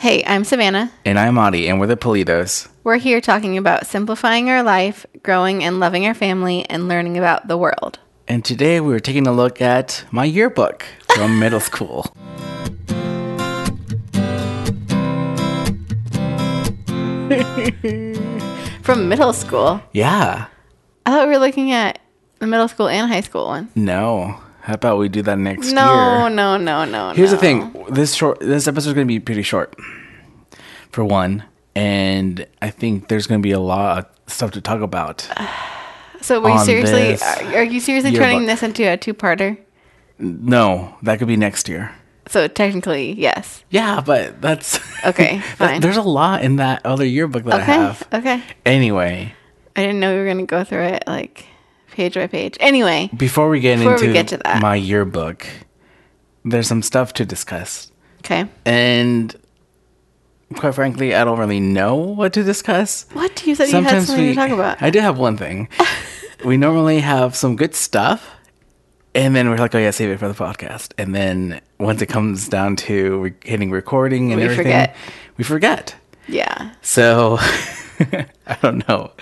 Hey, I'm Savannah. And I'm Ari, and we're the Politos. We're here talking about simplifying our life, growing and loving our family, and learning about the world. And today we're taking a look at my yearbook from middle school. From middle school. Yeah. I thought we were looking at the middle school and high school one. No. How about we do that next No, year? no, no, no. Here's no. the thing. This short this episode is going to be pretty short. For one, and I think there's going to be a lot of stuff to talk about. So, were you seriously? Are, are you seriously yearbook. turning this into a two-parter? No, that could be next year. So technically, yes. Yeah, but that's Okay, that- fine. There's a lot in that other yearbook that I have. Okay. Anyway, I didn't know we were gonna go through it like page by page. Anyway, before we get Before we into get to that. my yearbook, there's some stuff to discuss. okay. And quite frankly, I don't really know what to discuss. What do you said you had something to talk about? I do have one thing. we normally have some good stuff, and then we're like, "Oh yeah, save it for the podcast." And then once it comes down to re- hitting recording and We everything, forget. we forget. yeah. So I don't know.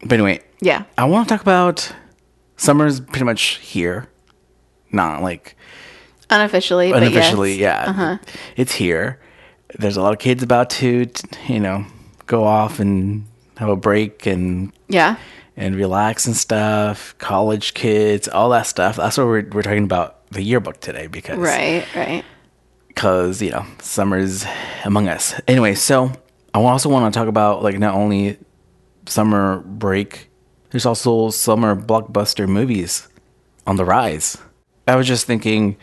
But anyway, Yeah. I want to talk about summer's pretty much here. Not like Unofficially. but unofficially, yes. yeah. Uh-huh. It's here. There's a lot of kids about to, you know, go off and have a break and Yeah. and relax and stuff. College kids, all that stuff. That's what we're we're talking about the yearbook today because Right. Right. because you know summer's among us. Anyway, so I also want to talk about like not only summer break. There's also summer blockbuster movies on the rise. I was just thinking,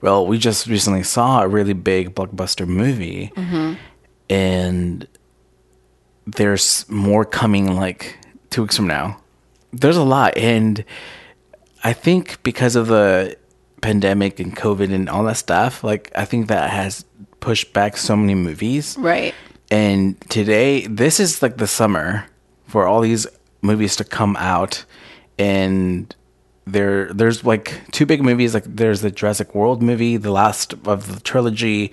well, we just recently saw a really big blockbuster movie, mm-hmm. and there's more coming like two weeks from now. There's a lot, and I think because of the pandemic and COVID and all that stuff, like I think that has pushed back so many movies. Right. And today, this is like the summer for all these movies to come out, and there there's like two big movies. Like there's the Jurassic World movie, the last of the trilogy,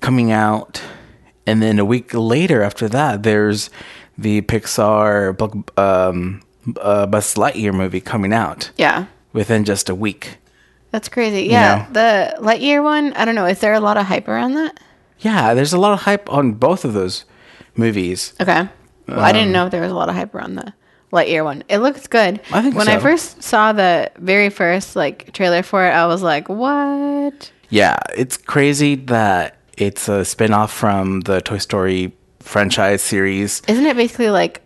coming out, and then a week later after that, there's the Pixar um, uh, Buzz Lightyear movie coming out Yeah. within just a week. That's crazy. Yeah. know? The Lightyear one. I don't know. Is there a lot of hype around that? Yeah, there's a lot of hype on both of those movies. Okay. Well, I didn't know if there was a lot of hype around the Lightyear one. It looks good. I think when I first saw the very first like trailer for it, I was like, "What?" Yeah, it's crazy that it's a spin-off from the Toy Story franchise series. Isn't it basically like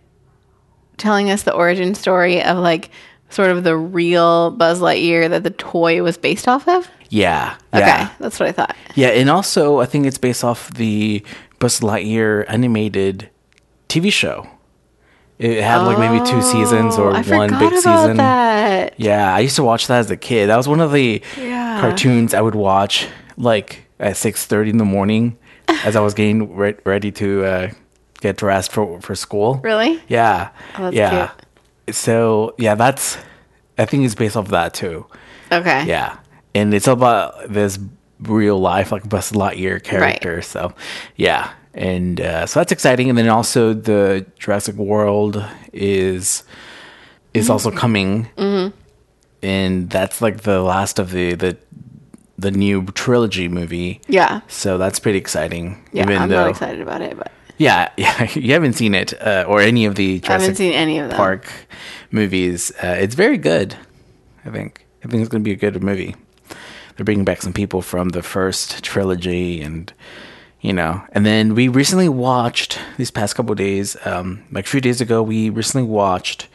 telling us the origin story of like sort of the real Buzz Lightyear that the toy was based off of? Yeah. Okay, Yeah. that's what I thought. Yeah, and also I think it's based off the Buzz Lightyear animated TV show. It had like maybe two seasons or Oh, I one big season. that. Yeah, I used to watch that as a kid. That was one of the Yeah. cartoons I would watch like at 6:30 in the morning as I was getting re- ready to uh, get dressed for for school. Really? Yeah. Oh, that's yeah. So yeah, that's I think it's based off of that too. Okay. Yeah. And it's about this real life like Buzz Lightyear character. So yeah. And uh, so that's exciting. And then also the Jurassic World is is also Mm-hmm. coming. And that's like the last of the the the new trilogy movie. Yeah. So that's pretty exciting. Yeah. I'm not excited about it, but yeah, yeah, you haven't seen it uh, or any of the I haven't seen any of them. Park movies. Uh, it's very good. I think. I think it's going to be a good movie. They're bringing back some people from the first trilogy, and you know, and then we recently watched these past couple days. Um, like a few days ago, we recently watched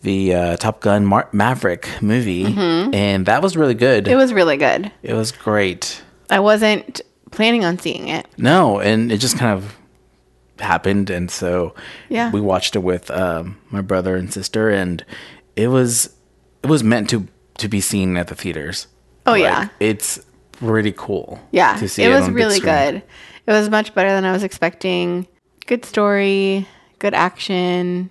the uh, Top Gun Mar- Maverick movie, and that was really good. Mm-hmm. It was really good. it was great. I wasn't planning on seeing it. No, and it just kind of happened, and so Yeah. we watched it with um, my brother and sister, and it was it was meant to to be seen at the theaters. Oh, yeah. it's pretty cool. Yeah, to see it was on really good. It was much better than I was expecting. Good story, good action.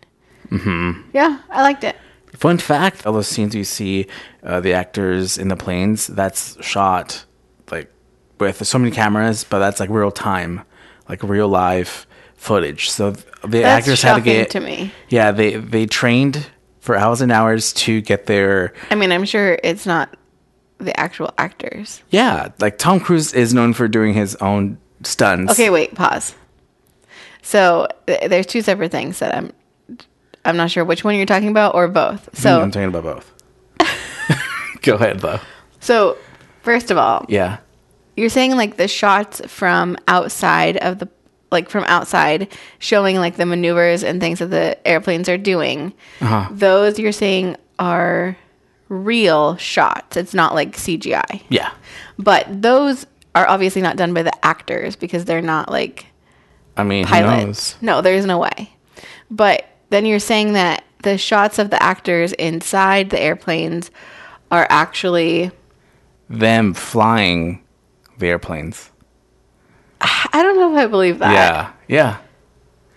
Mm-hmm. Yeah, I liked it. Fun fact: all those scenes you see uh, the actors in the planes, that's shot like with so many cameras, but that's like real time. like real live footage. So th- the That's actors had to get to me. Yeah, they they trained for hours and hours to get their I mean, I'm sure it's not the actual actors. yeah. Like Tom Cruise is known for doing his own stunts. Okay, wait, pause. So th- there's two separate things that I'm I'm not sure which one you're talking about or both. So I'm talking about both. Go ahead though. so first of all, Yeah. you're saying like the shots from outside of the like from outside showing like the maneuvers and things that the airplanes are doing. Uh-huh. Those you're saying are real shots. It's not like CGI. Yeah. But those are obviously not done by the actors because they're not like I mean, who pilots. knows? No, there's no way. But then you're saying that the shots of the actors inside the airplanes are actually Them flying the airplanes. I don't know if I believe that. Yeah. Yeah.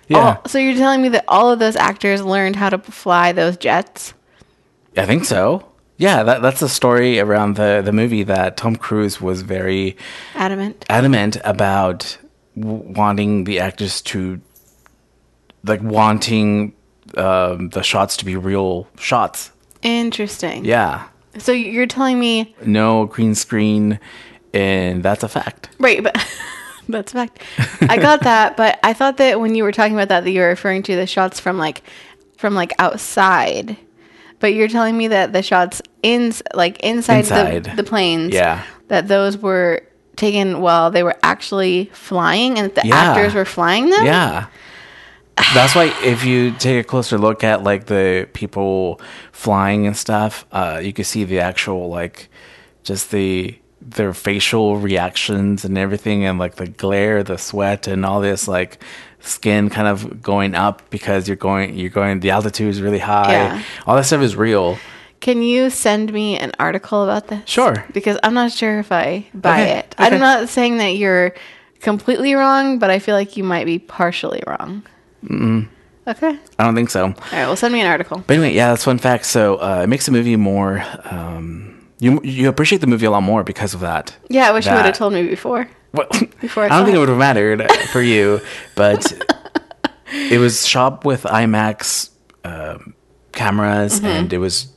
Yeah. All- so you're telling me that all of those actors learned how to fly those jets? I think so. Yeah, that, that's the story around the, the movie that Tom Cruise was very Adamant. adamant about w- wanting the actors to, like, wanting um, the shots to be real shots. Interesting. Yeah. So you're telling me No green screen, and that's a fact. right, but that's a fact. I got that, but I thought that when you were talking about that that you were referring to the shots from like from like outside. But you're telling me that the shots in like inside, Inside. The, the planes Yeah. that those were taken while they were actually flying and the Yeah. actors were flying them? Yeah. That's why if you take a closer look at like the people flying and stuff, uh, you can see the actual like just the their facial reactions and everything and like the glare, the sweat and all this like skin kind of going up because you're going you're going the altitude is really high. Yeah. All that stuff is real. Can you send me an article about this? Sure. Because I'm not sure if I buy Okay, it. I'm not saying that you're completely wrong, but I feel like you might be partially wrong. mm Okay. I don't think so. All right. Well, send me an article. But anyway, yeah, that's fun fact. So uh, it makes the movie more um, you you appreciate the movie a lot more because of that. Yeah, I wish you would have told me before. Well, Before I I, don't think it. would have mattered for you, but it was shot with IMAX um, cameras, Mm-hmm. and it was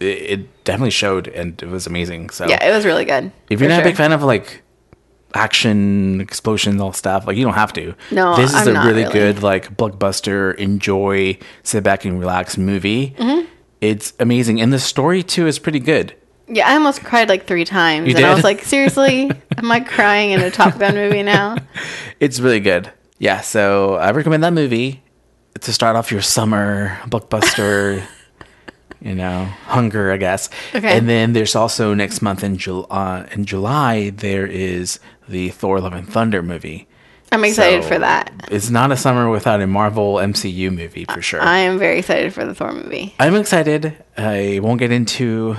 it, it definitely showed, and it was amazing. So Yeah, it was really good. if you're not sure. a big fan of like action explosions, all stuff, like you don't have to. No, this is I'm a really, really. good like blockbuster, enjoy, sit back and relax movie. Mm-hmm. It's amazing, and the story too is pretty good. Yeah, I almost cried like three times, You and I was like, seriously, am I crying in a Top Gun movie now? It's really good. Yeah, so I recommend that movie to start off your summer blockbuster, you know, hunger, I guess. Okay. And then there's also next month in July, uh, in July there is the Thor: Love and Thunder movie. I'm excited So, for that. It's not a summer without a Marvel MCU movie for sure. I am very excited for the Thor movie. I'm excited. I won't get into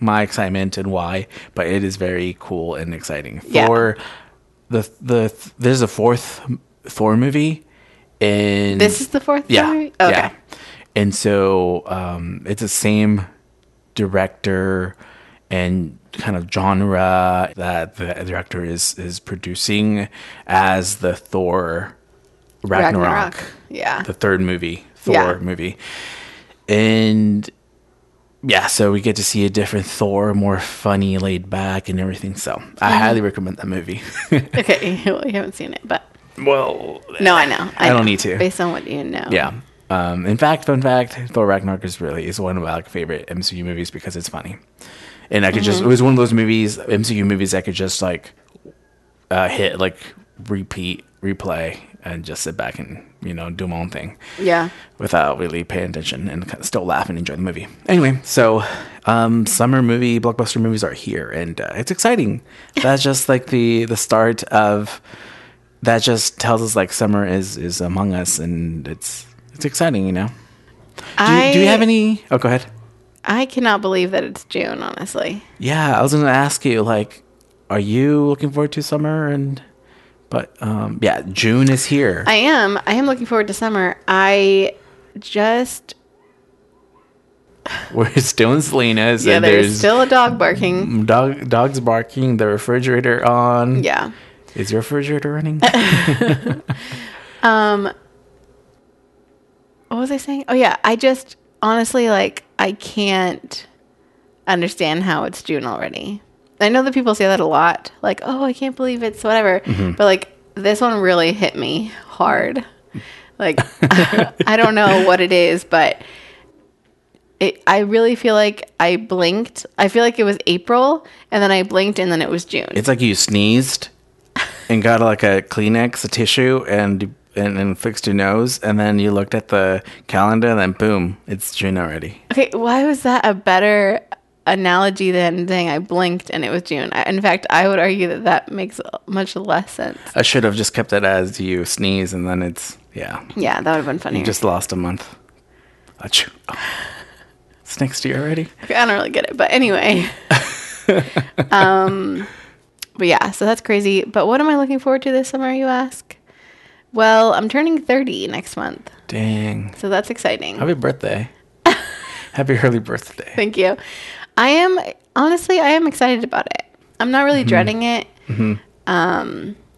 my excitement and why, but it is very cool and exciting. Yeah. For the the there's a fourth Thor movie, and This is the fourth yeah, movie? Okay. yeah, and so um, it's the same director and kind of genre that the director is is producing as the Thor Ragnarok Yeah. the third movie, Thor Yeah. movie. And yeah, so we get to see a different Thor, more funny, laid back, and everything. So Mm-hmm. I highly recommend that movie. okay. Well, you haven't seen it, but well, no, I know. I don't know, need to. Based on what you know. yeah. Um, in fact, fun fact, Thor Ragnarok is really is one of my like, favorite MCU movies because it's funny, and I could just it was one of those movies MCU movies I could just like uh, hit like repeat replay and just sit back and you know do my own thing. Yeah. without really paying attention and kind of still laugh and enjoy the movie. Anyway, so um, summer movie blockbuster movies are here, and uh, it's exciting. That's just like the the start of that. Just tells us like summer is is among us, and it's it's exciting. You know. Do, I, you, do you have any? Oh, go ahead. I cannot believe that it's June, honestly. Yeah, I was going to ask you like, are you looking forward to summer? And but um, yeah, June is here. I am. I am looking forward to summer. I just We're still in Salinas, yeah, and there's there's still a dog barking. dog dogs barking, the refrigerator on. Yeah. Is your refrigerator running? um, what was I saying? Oh yeah, I just honestly like I can't understand how it's June already. I know that people say that a lot, like, "Oh, I can't believe it's whatever," mm-hmm. but like this one really hit me hard. Like I don't know what it is, but it I really feel like I blinked. I feel like it was April and then I blinked and then it was June. it's like you sneezed and got like a Kleenex, a tissue, and and, and fixed your nose, and then you looked at the calendar, and then boom, it's June already. Okay, why was that a better analogy than saying I blinked and it was June? I, in fact, I would argue that that makes much less sense. I should have just kept it as you sneeze, and then it's yeah, Yeah, that would have been funny. you just lost a month. Achoo. It's next year already. Okay, I don't really get it, but anyway. um, but yeah, so that's crazy. But what am I looking forward to this summer? You ask. Well, I'm turning 30 next month, Dang. so that's exciting. Happy birthday. Happy early birthday. Thank you. I am honestly, I am excited about it. I'm not really dreading it.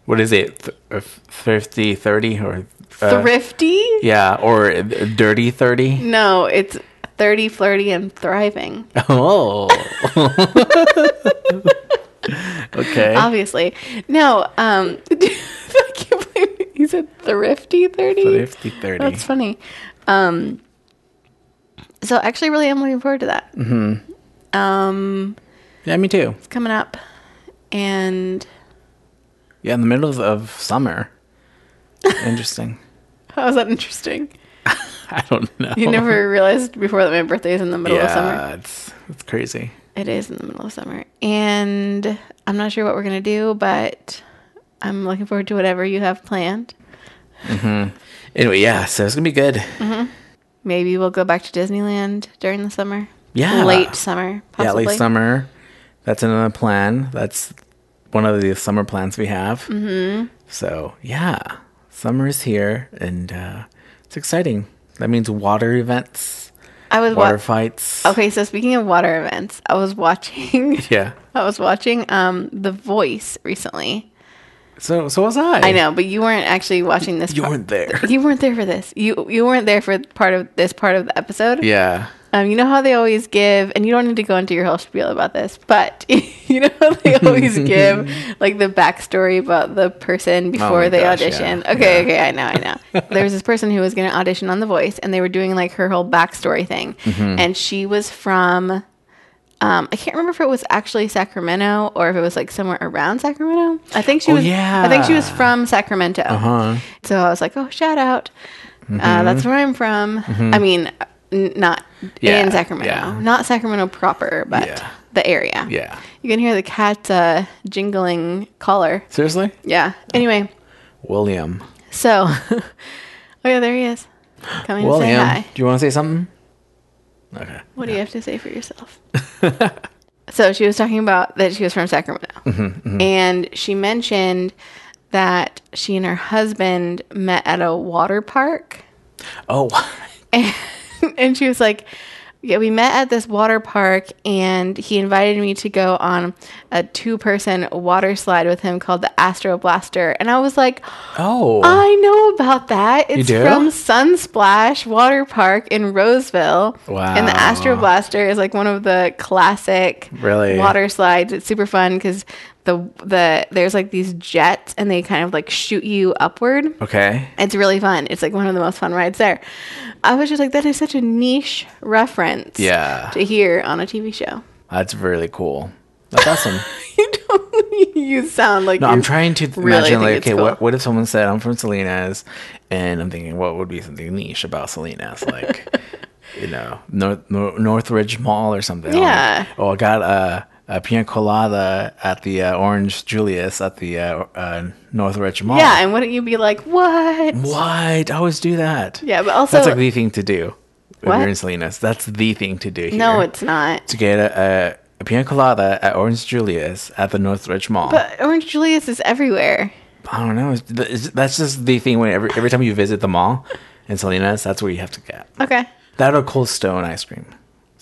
What is it? Th- uh, 50, 30, or uh, Thrifty? Yeah, or uh, dirty 30? No, it's 30, flirty, and thriving. Oh. okay. Obviously. No, um, I can't believe he said thrifty 30. 50, 30. That's funny. Um, so actually, really, I'm looking forward to that. Mm-hmm. Um, Yeah, me too. it's coming up, and Yeah, in the middle of, of summer. Interesting. how is that interesting? I don't know. You never realized before that my birthday is in the middle yeah, of summer. Yeah, it's it's crazy. It is in the middle of summer, and I'm not sure what we're gonna do, but I'm looking forward to whatever you have planned. Mm-hmm. Anyway, yeah, so it's gonna be good. Hmm. Maybe we'll go back to Disneyland during the summer. Yeah. late summer, possibly. Yeah, late summer. That's another plan. That's one of the summer plans we have. Mm-hmm. So yeah, summer is here, and uh, it's exciting. That means water events, I was water wa- fights. okay. So speaking of water events, I was watching. Yeah. I was watching um The Voice recently. So so was I. I know, but you weren't actually watching this. You part- weren't there. You weren't there for this. You you weren't there for part of this part of the episode. Yeah. Um, you know how they always give, and you don't need to go into your whole spiel about this, but you know how they always give like the backstory about the person before my they gosh, audition. yeah. Okay, Yeah. okay, I know, I know. there was this person who was going to audition on The Voice, and they were doing like her whole backstory thing, Mm-hmm. and she was from. Um, I can't remember if it was actually Sacramento or if it was like somewhere around Sacramento. I think she Oh, was. I think she was from Sacramento. Uh-huh. So I was like, oh, shout out. Mm-hmm. Uh, that's where I'm from. I mean, n- not Yeah, in Sacramento, yeah. not Sacramento proper, but Yeah. the area. Yeah. You can hear the cat uh, jingling collar. Seriously? Yeah. Anyway, William. so, oh yeah, there he is. Coming to say William. hi. Do you want to say something? Okay. What do you have to say for yourself? so she was talking about that she was from Sacramento, Mm-hmm, and she mentioned that she and her husband met at a water park. Oh. and, she was like yeah we met at this water park and he invited me to go on a two person water slide with him called the astro blaster and i was like Oh. i know about that it's from sunsplash water park in roseville Wow. and the astro blaster is like one of the classic Really? water slides it's super fun because the the there's like these jets and they kind of like shoot you upward okay. it's really fun. It's like one of the most fun rides there. I was just like, that is such a niche reference Yeah. to hear on a TV show. That's really cool. That's awesome. you don't, you sound like No, I'm trying to really imagine like, okay, cool. what what if someone said I'm from Salinas, and I'm thinking what would be something niche about Salinas, like you know North Nor- Northridge Mall or something. Yeah. Oh, I got a, a pina colada at the uh, Orange Julius at the uh, uh, Northridge Mall. Yeah, and wouldn't you be like, what? What? I always do that. Yeah, but also, That's like the thing to do. If you're in Salinas, that's the thing to do here. no, it's not. to get a, a, a pina colada at Orange Julius at the Northridge Mall. But Orange Julius is everywhere. I don't know. It's, it's, that's just the thing. When every, every time you visit the mall in Salinas, that's where you have to get Okay. that or Cold Stone ice cream.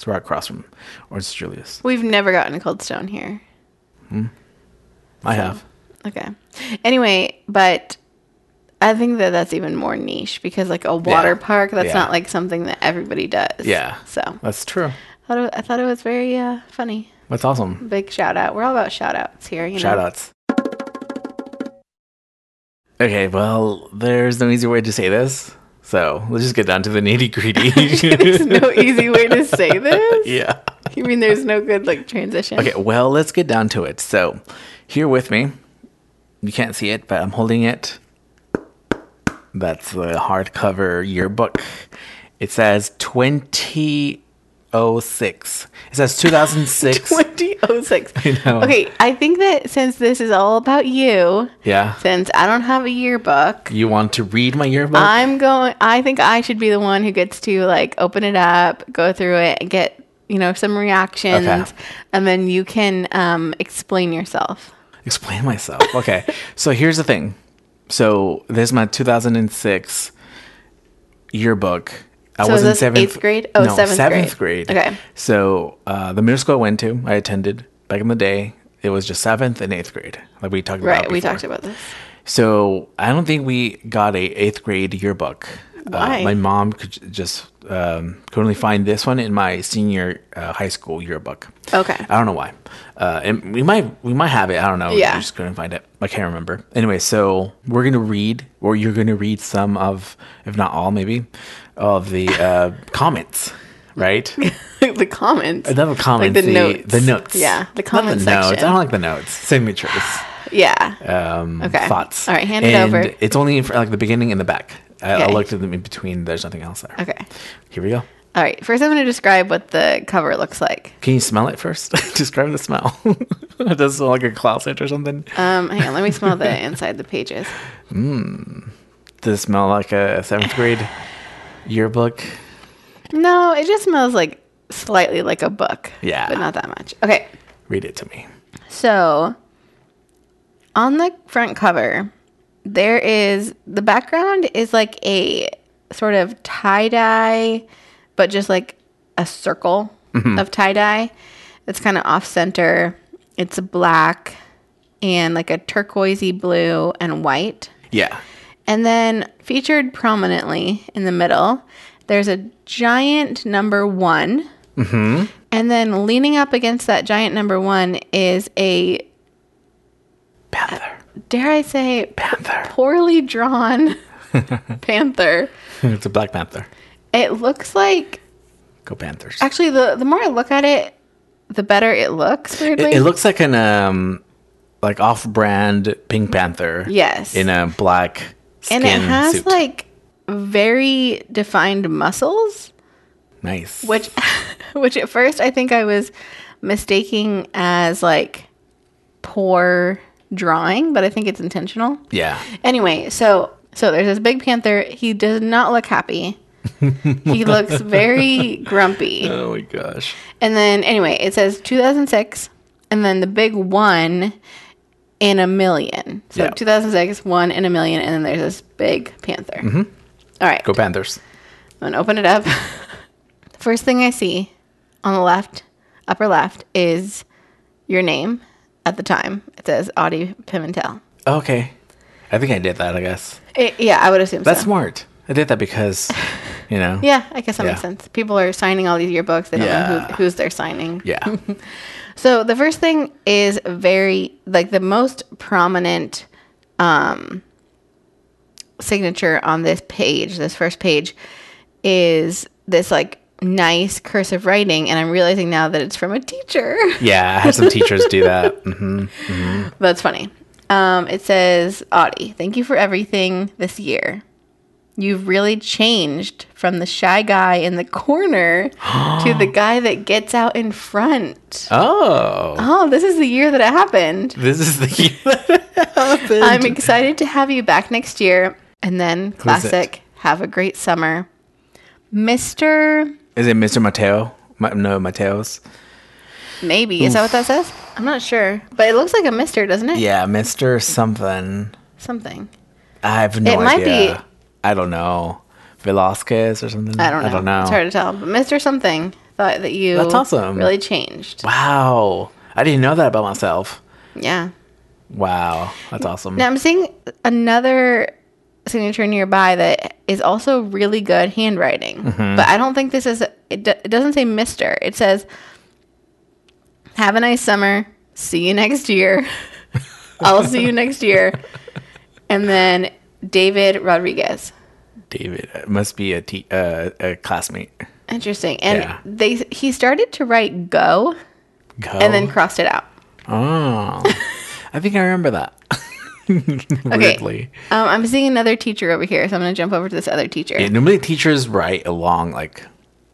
It's right across from Orange Julius. We've never gotten a cold stone here. Hmm. I have. Okay. Anyway, but I think that that's even more niche because like a water Yeah. park, that's Yeah. not like something that everybody does. Yeah. So That's true. I thought it, I thought it was very uh, funny. That's awesome. Big shout out. We're all about shout outs here. You know? Shout outs. Okay, well, there's no easy way to say this. So let's just get down to the nitty There's gritty. no easy way to say this. yeah. You mean there's no good like transition? Okay, well, let's get down to it. So, here with me, you can't see it, but I'm holding it. That's the hardcover yearbook. It says 2006. It says 2006. 2006. I know. Okay, I think that since this is all about you, yeah. since I don't have a yearbook, You want to read my yearbook? I'm going. I think I should be the one who gets to like open it up, go through it, and get you know some reactions, Okay. and then you can um, explain yourself. explain myself. Okay. so here's the thing. So this is my 2006 yearbook. I So was in seventh eighth grade? Oh, no, seventh seventh grade. grade. Okay. So uh, the middle school I went to, I attended back in the day. It was just seventh and eighth grade, like we talked about. Right. We talked about this. So I don't think we got a eighth grade yearbook. Why? Uh, my mom could just um, could only find this one in my senior uh, high school yearbook. Okay. I don't know why. Uh, and we might we might have it. I don't know. Yeah. We just couldn't find it. I can't remember. Anyway, so we're gonna read, or you're gonna read some of, if not all, maybe, of the uh, comments, right? the comments. Not the comments. Like the notes. The notes. Yeah, the Not comment the notes. I don't like the notes. Signatures. Yeah. Um, Okay. Thoughts. All right, hand it and over. It's only for like the beginning and the back. I, I looked at them in between. There's nothing else there. Okay. Here we go. All right. First, I'm going to describe what the cover looks like. Can you smell it first? Describe the smell. it does smell like a closet or something. Um, hang on. Let me smell the inside the pages. Mmm. Does it smell like a seventh grade yearbook? No, it just smells like slightly like a book. Yeah. But not that much. Okay. Read it to me. So, on the front cover, there is the background is like a sort of tie dye, but just like a circle mm-hmm. of tie dye. It's kind of off center. It's black and like a turquoisey blue and white. Yeah. And then featured prominently in the middle, there's a giant number one. Mm-hmm. And then leaning up against that giant number one is a, Panther. dare I say, Panther. poorly drawn panther. it's a Black Panther. It looks like, Go Panthers. actually, the, the more I look at it, the better it looks, weirdly. It, it looks like an um, like off-brand Pink Panther. Yes. In a black and it has suit. like very defined muscles. nice. which which at first I think I was mistaking as like poor drawing, but I think it's intentional. Yeah. Anyway, so so there's this big panther. He does not look happy. he looks very grumpy. Oh my gosh. And then anyway, it says 2006 and then the big 1 in a million. So Yeah. 2006 1 in a million and then there's this big panther. Mm-hmm. All right. Go Panthers. I'm gonna open it up. the first thing I see on the left, upper left, is your name at the time. It says Audie Pimentel. Okay. I think I did that, I guess. It- yeah, I would assume That's so. smart. I did that because, you know. Yeah, I guess that Yeah. makes sense. People are signing all these yearbooks. They don't know Yeah. who, who's they're signing. Yeah. So the first thing is very like the most prominent um, signature on this page. This first page is this like nice cursive writing, and I'm realizing now that it's from a teacher. Yeah, I had some teachers do that. mm-hmm That's funny. Um, it says, Audie, thank you for everything this year. You've really changed from the shy guy in the corner to the guy that gets out in front. Oh. Oh, this is the year that it happened. This is the year that it happened. I'm excited to have you back next year. And then, classic, have a great summer. Mr. Is it Mr. Mateo? Ma- no, Mateo's. Maybe. Is that what that says? I'm not sure. But it looks like a Mr., doesn't it? Yeah, Mr. something. Something. I have no It might idea. be- I don't know. Velasquez or something? I don't know. I don't know. It's hard to tell. But Mr. Something thought that you That's awesome. really changed. Wow. I didn't know that about myself. Yeah. Wow, that's awesome. Now I'm seeing another signature nearby that is also really good handwriting, Mm-hmm. but I don't think this is. It, do- it doesn't say Mister. It says, "Have a nice summer. See you next year. I'll see you next year." And then David Rodriguez. David it must be a te- uh, a classmate. Interesting. And Yeah. they he started to write go Go. and then crossed it out. oh, I think I remember that. Weirdly. Um, I'm seeing another teacher over here, so I'm going to jump over to this other teacher. Yeah, normally teachers write along like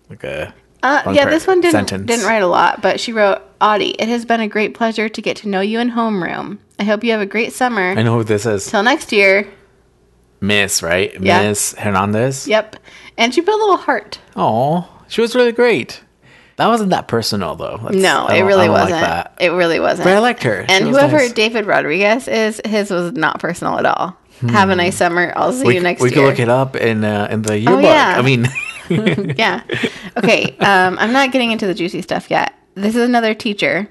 like a Uh, yeah, this one didn't sentence. didn't write a lot, but she wrote, "Audie, it has been a great pleasure to get to know you in homeroom. I hope you have a great summer. I know who this is. Till next year." Miss, right? Yeah. Miss Hernandez. Yep. And she put a little heart. Oh, she was really great. That wasn't that personal though. That's- No, it really I wasn't. Like that. It really wasn't. But I liked her. and She whoever nice. David Rodriguez is, his was not personal at all. Have a nice summer. I'll see Hmm. we, you next we year. Oh, could look it up in uh, in the yearbook. yeah. I mean, yeah. Okay. Um, I'm not getting into the juicy stuff yet. This is another teacher.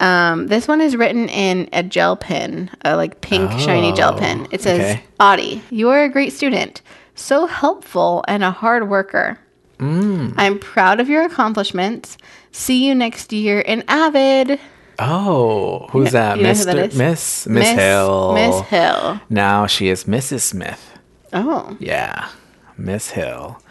Um, this one is written in a gel pen, a like pink shiny gel Oh, pen. It says, okay. "Audie, you are a great student, so helpful and a hard worker. Mm. I'm proud of your accomplishments. See you next year in Avid." oh, who's that? you know who Mr. that is? Miss Miss Hill. Miss Hill. Now she is Mrs. Smith. Oh, Yeah, Miss Hill.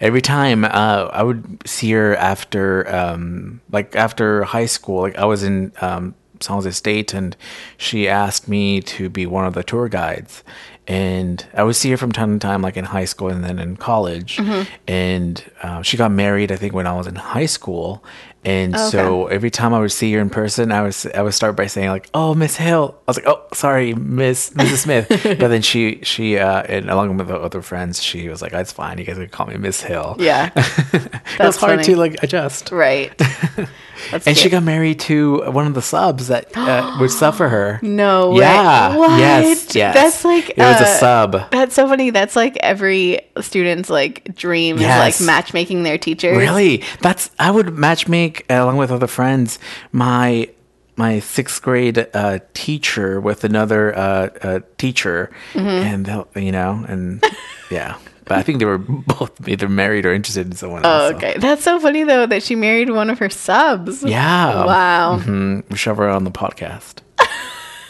Every time uh, I would see her after, um, like after high school, like I was in um, San Jose State, and she asked me to be one of the tour guides. And I would see her from time to time, like in high school and then in college. Mm-hmm. And uh, she got married, I think, when I was in high school. And Oh, so every time I would see her in person, I was I would start by saying like, "Oh, Miss Hill." I was like, "Oh, sorry, Miss Mrs. Smith." but then she she uh, and along with the other friends, she was like, "That's fine. You guys can call me Miss Hill." yeah. it That's was hard funny. to like adjust. right. That's And she got married to one of the subs that uh, would sub for her. no. Yeah. What? Yes. Yes. That's like it was a uh, sub. That's so funny. That's like every student's like dream Yes. is like matchmaking their teachers. Really? That's I would matchmake uh, along with other friends my my sixth grade uh, teacher with another uh, uh, teacher, Mm-hmm. and they'll you know and yeah. But I think they were both either married or interested in someone Oh, else. so- okay. That's so funny though that she married one of her subs. Yeah. Wow. hmm We should have her on the podcast.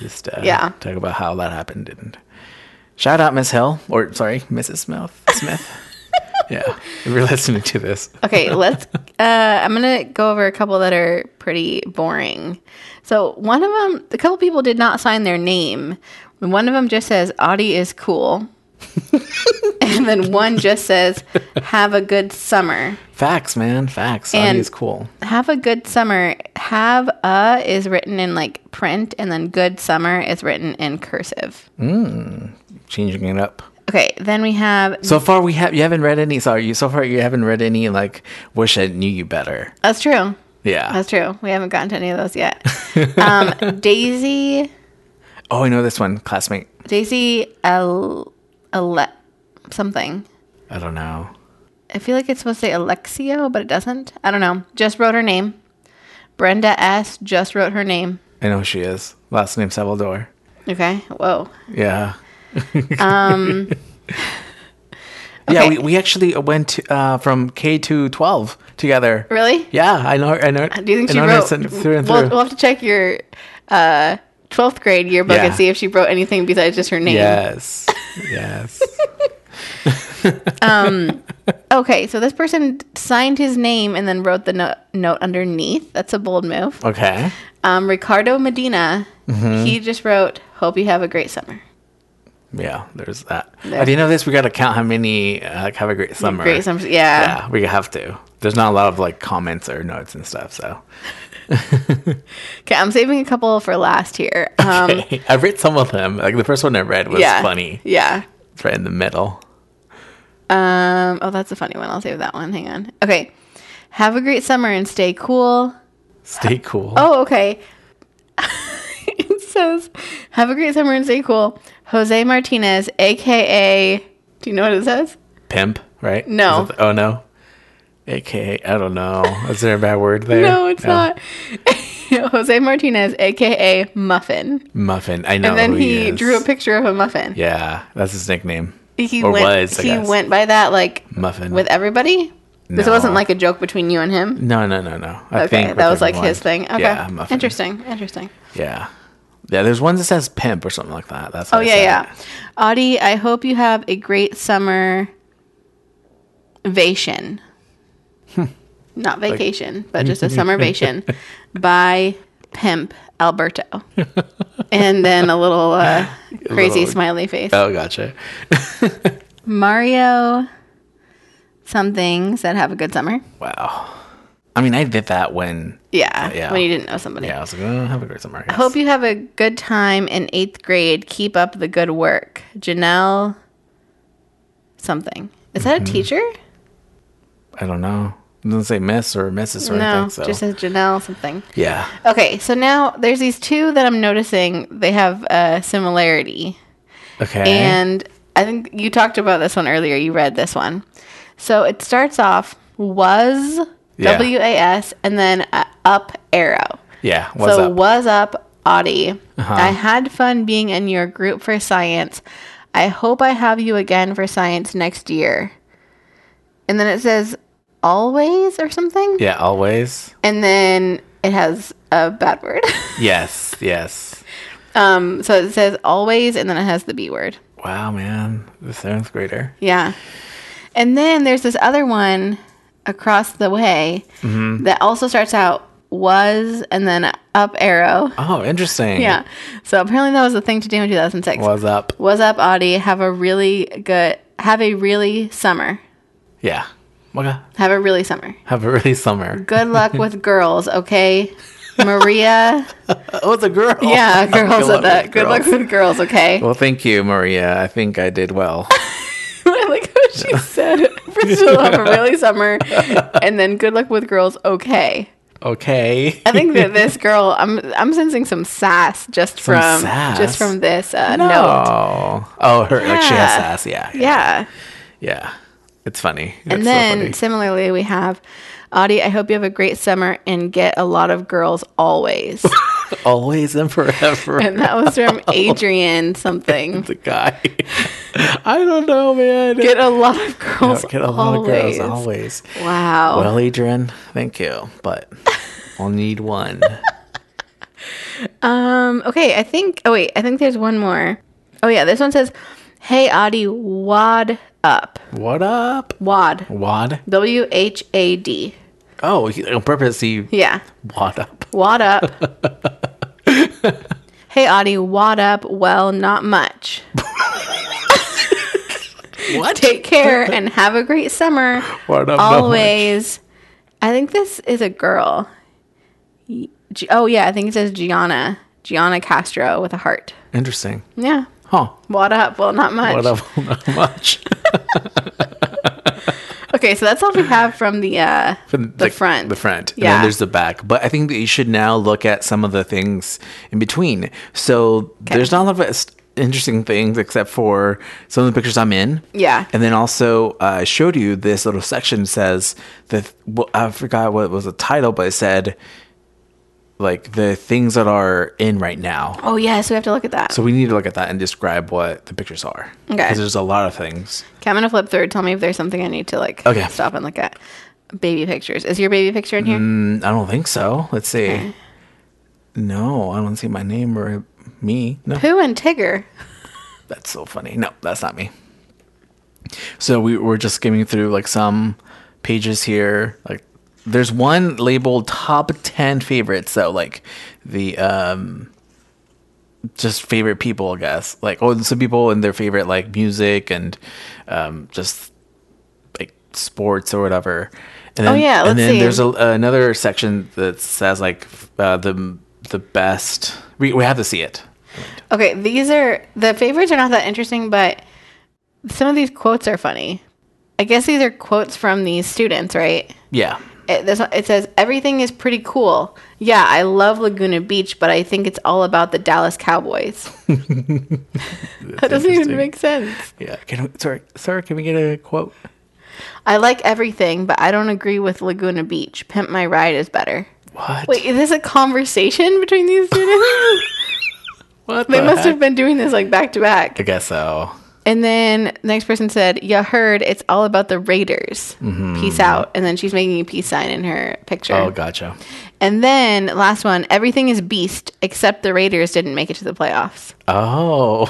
Just uh, Yeah. talk about how that happened and shout out Miss Hill or sorry Mrs. Smith. Smith. yeah, if you're listening to this. Okay, let's. Uh, I'm gonna go over a couple that are pretty boring. So one of them, a couple people did not sign their name. One of them just says Audie is cool, and then one just says Have a good summer. Facts, man. Facts. And- Audie is cool. Have a good summer. Have a is written in like print, and then good summer is written in cursive. Changing it up. Okay, then we have So far, we have you haven't read any. Sorry, you so far you haven't read any like "Wish I Knew You Better." that's true. Yeah. That's true. We haven't gotten to any of those yet. um, Daisy, oh, I know this one, classmate. Daisy, L, Ale, something. I don't know. I feel like it's supposed to say Alexio, but it doesn't. I don't know. Just wrote her name. Brenda S. just wrote her name. I know who she is. Last name Salvador. Okay. Whoa. Yeah. Um. Yeah, Okay. we, we actually went to, uh, from K to twelve together. Really? Yeah, I know. I know. Do you think I she wrote? through and We'll, through. we'll have to check your uh, 12th grade yearbook Yeah. and see if she wrote anything besides just her name. Yes. yes. um, Okay, so this person signed his name and then wrote the no- note underneath. That's a bold move. Okay. Um, Ricardo Medina, Mm-hmm. he just wrote, "Hope you have a great summer." Yeah, there's that. There. At the end of this, we got to count how many uh, like have a great summer. Great summer, yeah. Yeah, we have to. There's not a lot of like comments or notes and stuff. So Okay, I'm saving a couple for last here. Um, okay. I've read some of them. Like the first one I read was yeah, funny. Yeah. It's right in the middle. Um. Oh, that's a funny one. I'll save that one. Hang on. Okay. Have a great summer and stay cool. Stay cool. Oh, okay. it says, "Have a great summer and stay cool." Jose Martinez, aka, do you know what it says? Pimp, right? No. Oh no. AKA, I don't know. Is there a bad word there? No, it's not. Jose Martinez, aka Muffin. Muffin. I know. And then he is. drew a picture of a muffin. Yeah, that's his nickname. He Or went was, he went by that like Muffin. with everybody? This wasn't like a joke between you and him. No, no, no, no. I Okay, think that was like his thing. Okay. Yeah, Muffin. Interesting. Interesting. Yeah. Yeah, there's one that says pimp or something like that. That's Oh yeah, yeah. Audie, I hope you have a great summer vation. Not vacation, but just a summer vacation by Pimp Alberto. and then a little uh, crazy little- smiley face. Oh, gotcha. Mario some things that have a good summer. Wow. I mean, I did that when. Yeah, Yeah. when you didn't know somebody. Yeah, I was like, oh, have a great summer. I hope you have a good time in eighth grade. Keep up the good work. Janelle something. Is that a Mm-hmm. teacher? I don't know. It doesn't say miss or missus or No, anything. So. just says Janelle something. yeah. Okay, so now there's these two that I'm noticing they have a similarity. Okay. And I think you talked about this one earlier. You read this one. So it starts off was Yeah. W A S and then a up arrow. yeah. What's so up? was up Audie. Uh-huh. I had fun being in your group for science. I hope I have you again for science next year. And then it says always or something. yeah, always. And then it has a bad word. Yes, yes. um so it says always and then it has the B word. Wow, man. The seventh grader. Yeah. And then there's this other one across the way Mm-hmm. that also starts out was and then up arrow. Oh, interesting. Yeah. So apparently that was the thing to do in 2006. Was up? Was up, Audie? Have a really good, have a really summer. Yeah. Okay. Have a really summer. Have a really summer. Good luck with girls, okay? Maria. Oh, it's a girl. Yeah, girls at that. Good luck with girls, okay? Well, thank you, Maria. I think I did well. I like how she said, first she'll have a really summer, and then good luck with girls, okay? Okay. I think that this girl, I'm I'm sensing some sass just Some from sass? just from this uh, no. note. Oh, her like she has sass. Yeah. Yeah. Yeah. yeah. It's funny. And It's so then funny. similarly, we have Audie. I hope you have a great summer and get a lot of girls always. always and forever. and that was from Adrian something. the guy. I don't know, man. Get a lot of girls. Get a lot of girls always. Wow. Well, Adrian, thank you, but I'll need one. um. Okay. I think. Oh wait. I think there's one more. Oh yeah. This one says, "Hey Audie, wad up. What up, Wad. Wad? W H A D. Oh, he, on purpose, he Yeah. wad up. Wad up. hey Audie, wad up. Well, not much. What? Take care and have a great summer. Wad up. Always. I think this is a girl. G- Oh yeah, I think it says Gianna. Gianna Castro with a heart. Interesting. Yeah. Huh. What up? Well, not much. What up? Not much. Okay, so that's all we have from the uh From the, front. The front. And Yeah. then there's the back. But I think that you should now look at some of the things in between. So there's not a lot of interesting things except for some of the pictures I'm in. Yeah. And then also, uh, I showed you this little section says that, well, I forgot what was the title, but it said like the things that are in right now. Oh yeah, so we have to look at that. So we need to look at that and describe what the pictures are. Okay. Because there's a lot of things. okay, I'm gonna flip through. Tell me if there's something I need to like Okay. stop and look at. Baby pictures. Is your baby picture in here? Mm, I don't think so. Let's see. No, I don't see my name or me. No, Pooh and Tigger. that's so funny. No, that's not me. So we were just skimming through like some pages here. Like there's one labeled top 10 favorites. So like the um just favorite people, I guess. Like oh, some people and their favorite like music and um just like sports or whatever. And then, Oh, yeah, let's and then see. there's a, another section that says like uh, the the best. We we have to see it. Okay, these are the favorites are not that interesting, but some of these quotes are funny. I guess these are quotes from these students, right? Yeah. It, it says everything is pretty cool. Yeah, I love Laguna Beach, but I think it's all about the Dallas Cowboys. that doesn't even make sense. Yeah. Can we, sorry, sorry. Can we get a quote? I like everything, but I don't agree with Laguna Beach. Pimp My Ride is better. What? Wait, is this a conversation between these students? what? they the must heck? have been doing this like back to back. I guess so. And then the next person said, "You heard it's all about the Raiders. Peace out." And then she's making a peace sign in her picture. Mm-hmm. Oh, gotcha. And then last one, everything is beast except the Raiders didn't make it to the playoffs. Oh,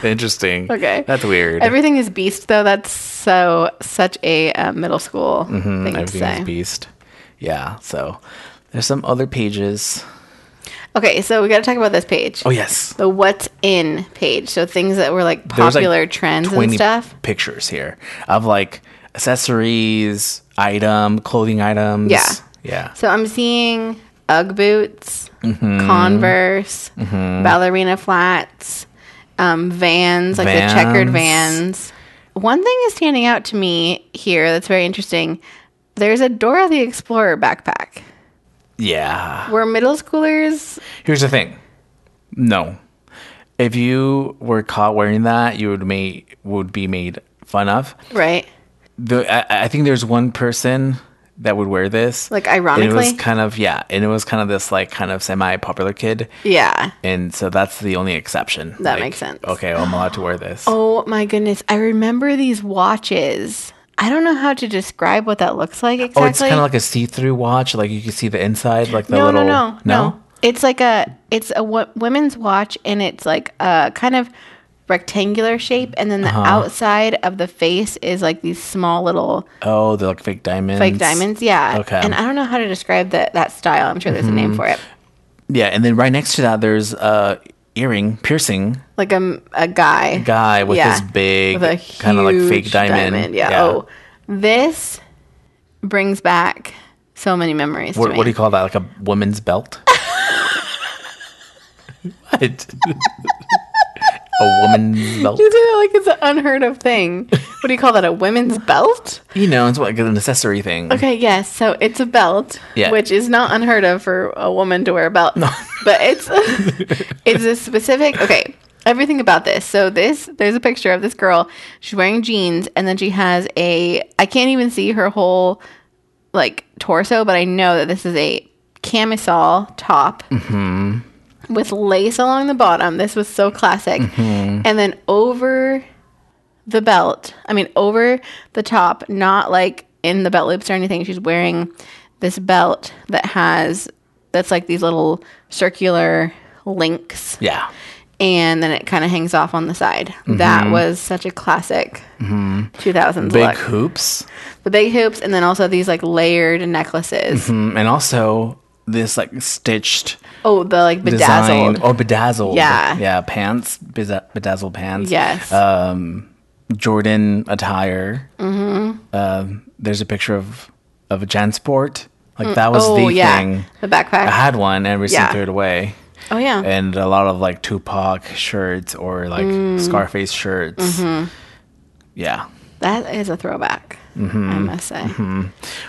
interesting. Okay. That's weird. Everything is beast though. That's so such a uh, middle school thing to Mm-hmm. Everything say. is beast. Yeah. So there's some other pages. Okay, so we got to talk about this page. Oh yes. The what's in page. So things that were like There was, like, popular trends and stuff. Pictures here of like accessories, item, clothing items. Yeah. Yeah. So I'm seeing UGG boots, Mm-hmm. Converse, ballerina flats, um, Vans, like the checkered Vans. One thing is standing out to me here that's very interesting. There's a Dora the Explorer backpack. Yeah. Were middle schoolers Here's the thing. No. If you were caught wearing that, you would made would be made fun of. right? The I, I think there's one person that would wear this. Like, And it was ironically? kind of yeah, and it was kind of this like kind of semi popular kid. Yeah. And so that's the only exception. That Like, makes sense. Okay, I'm allowed to wear this. Oh my goodness. I remember these watches. I don't know how to describe what that looks like exactly. Oh, it's kind of like a see-through watch. Like you can see the inside, like the no, little. no, no, no. no. It's like a it's a w- women's watch, and it's like a kind of rectangular shape, and then the Uh-huh. outside of the face is like these small little Oh, they're like fake diamonds. fake diamonds. Yeah. Okay. Mm-hmm. And I don't know how to describe that that style. I'm sure there's a name for it. Yeah, and then right next to that, there's a earring piercing Like a a guy. guy with Yeah. this big, kind of like fake huge diamond. Yeah. Oh, this brings back so many memories. What, me. what do you call that? Like a woman's belt? what? a woman's belt? You say that like it's an unheard of thing. What do you call that? A women's belt? You know, it's like an accessory thing. Okay, yes. So it's a belt, Yeah. which is not unheard of for a woman to wear a belt. But it's it's a specific. Okay, everything about this. So this there's a picture of this girl. She's wearing jeans, and then she has a. I can't even see her whole like torso, but I know that this is a camisole top. Mm-hmm. With lace along the bottom. This was so classic. Mm-hmm. And then over the belt. I mean, over the top, not like in the belt loops or anything. She's wearing this belt that has that's like these little circular links, Yeah. and then it kind of hangs off on the side. That mm-hmm. was such a classic mm-hmm. 2000s Big look. hoops. The big hoops, and then also these like layered necklaces. Mm, And also this like stitched Oh, the like design bedazzled. or bedazzled. Yeah. Yeah, pants, beza- bedazzled pants. Yes. Um, Jordan attire. Mm-hmm. Um, there's a picture of of a Jansport. Like that was oh the yeah, thing. the backpack. I had one and recently Yeah. threw it away. oh yeah. And a lot of like Tupac shirts or like Mm. Scarface shirts. Mm-hmm. Yeah. that is a throwback. Mm-hmm. I must say.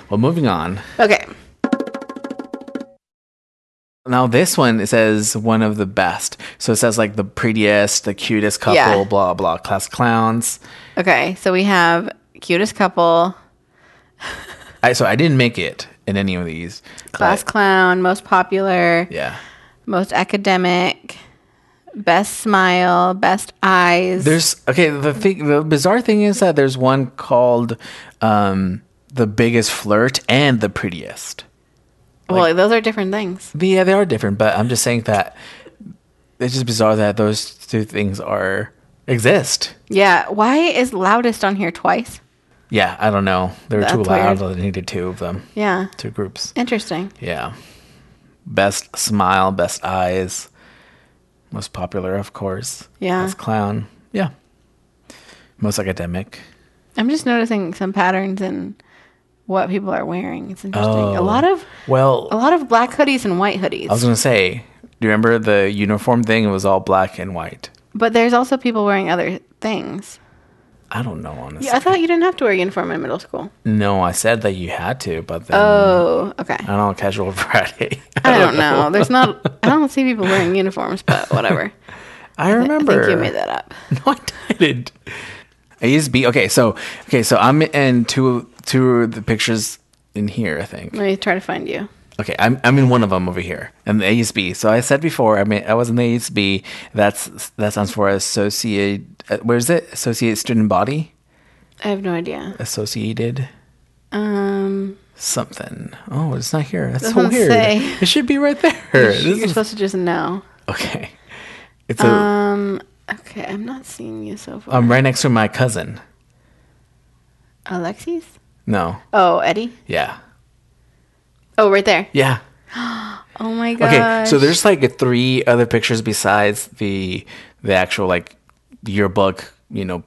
Well, moving on. Okay. Now this one says one of the best. So it says like the prettiest, the cutest couple, Yeah. blah blah, class clowns. Okay. So we have cutest couple, I so I didn't make it in any of these. class clown, most popular, yeah. most academic, best smile, best eyes. There's okay. The thing, the bizarre thing is that there's one called um, the biggest flirt and the prettiest. Well, those are different things. Yeah, they are different, but I'm just saying that it's just bizarre that those two things are exist. Yeah. Why is loudest on here twice? Yeah, I don't know. They were too That's loud. weird. They needed two of them, Yeah. two groups. Interesting. Yeah. Best smile, best eyes. Most popular, of course. Yeah. Best clown. Yeah. Most academic. I'm just noticing some patterns in what people are wearing. It's interesting. A Oh. lot of Well, a lot of black hoodies and white hoodies. I was gonna say, do you remember the uniform thing? It was all black and white. but there's also people wearing other things. I don't know, honestly. Yeah, I thought you didn't have to wear a uniform in middle school. no, I said that you had to, but then Oh, okay. I don't know, casual Friday. I don't know. There's not. I don't see people wearing uniforms, but whatever. I I remember. think you made that up. No, I didn't. I used to be okay. So okay, so I'm in two two of the pictures in here. I think. Let me try to find you. Okay, I'm I'm in one of them over here, in the ASB. So I said before, I mean, I was in the ASB. That's that stands for associate. Uh, where is it? Associate student body. I have no idea. Associated Um, something. Oh, it's not here. That's so weird. say. It should be right there. you're This is- supposed to just know. okay. It's a. Um, okay, I'm not seeing you so far. I'm right next to my cousin. Alexis? No. Oh, Eddie? Yeah. Oh, right there. Yeah. Oh my gosh. Okay, so there's like three other pictures besides the the actual like yearbook, you know,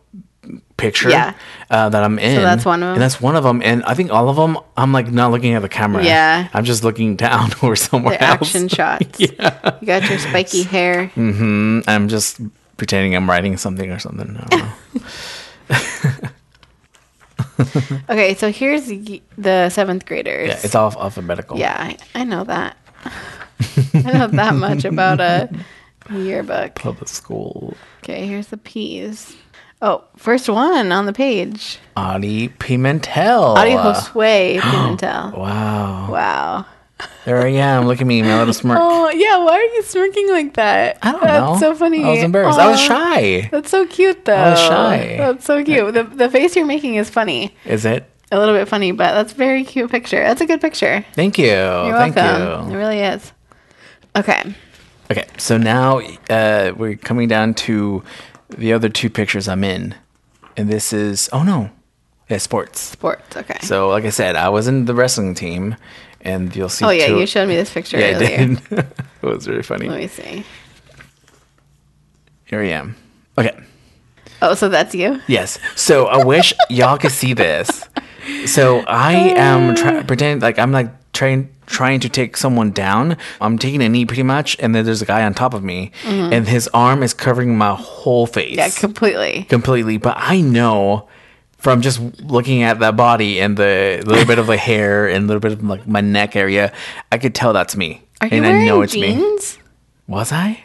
picture Yeah. uh, that I'm in. So that's one of 'em? And that's one of them. And I think all of them, I'm like not looking at the camera. Yeah. I'm just looking down or somewhere the else. action shots. yeah. You got your spiky hair. hmm I'm just pretending I'm writing something or something. I don't know. Okay, so here's the seventh graders. yeah, it's all alphabetical. Yeah, I, I know that. I know that much about a yearbook. Public school. Okay, here's the P's. Oh, first one on the page. Ari Pimentel. Ari Josue Pimentel. Wow. Wow. There I am. Look at me, my little smirk. Oh, yeah, why are you smirking like that? I don't That's know. so funny. I was embarrassed. I was shy. That's so cute, though. I was shy. That's so cute. The, the face you're making is funny. Is it? A little bit funny, but that's a very cute picture. That's a good picture. Thank you. You're Thank welcome. It really is. Okay. Okay, so now uh, we're coming down to the other two pictures I'm in, and this is oh no, yeah, sports. Sports. Okay. So like I said, I was in the wrestling team, and you'll see. oh, yeah, two- you showed me this picture Yeah, I earlier. did. it was really funny. Let me see. Here I am. Okay. Oh, so that's you? Yes. So I wish y'all could see this. So I am try- pretending like I'm like trying trying to take someone down. I'm taking a knee pretty much, and then there's a guy on top of me, and his arm is covering my whole face. Mm-hmm. Yeah, completely. completely. But I know from just looking at that body and the little bit of the hair and a little bit of like my neck area, I could tell that's me. Are you and wearing I know it's me. jeans? Was I?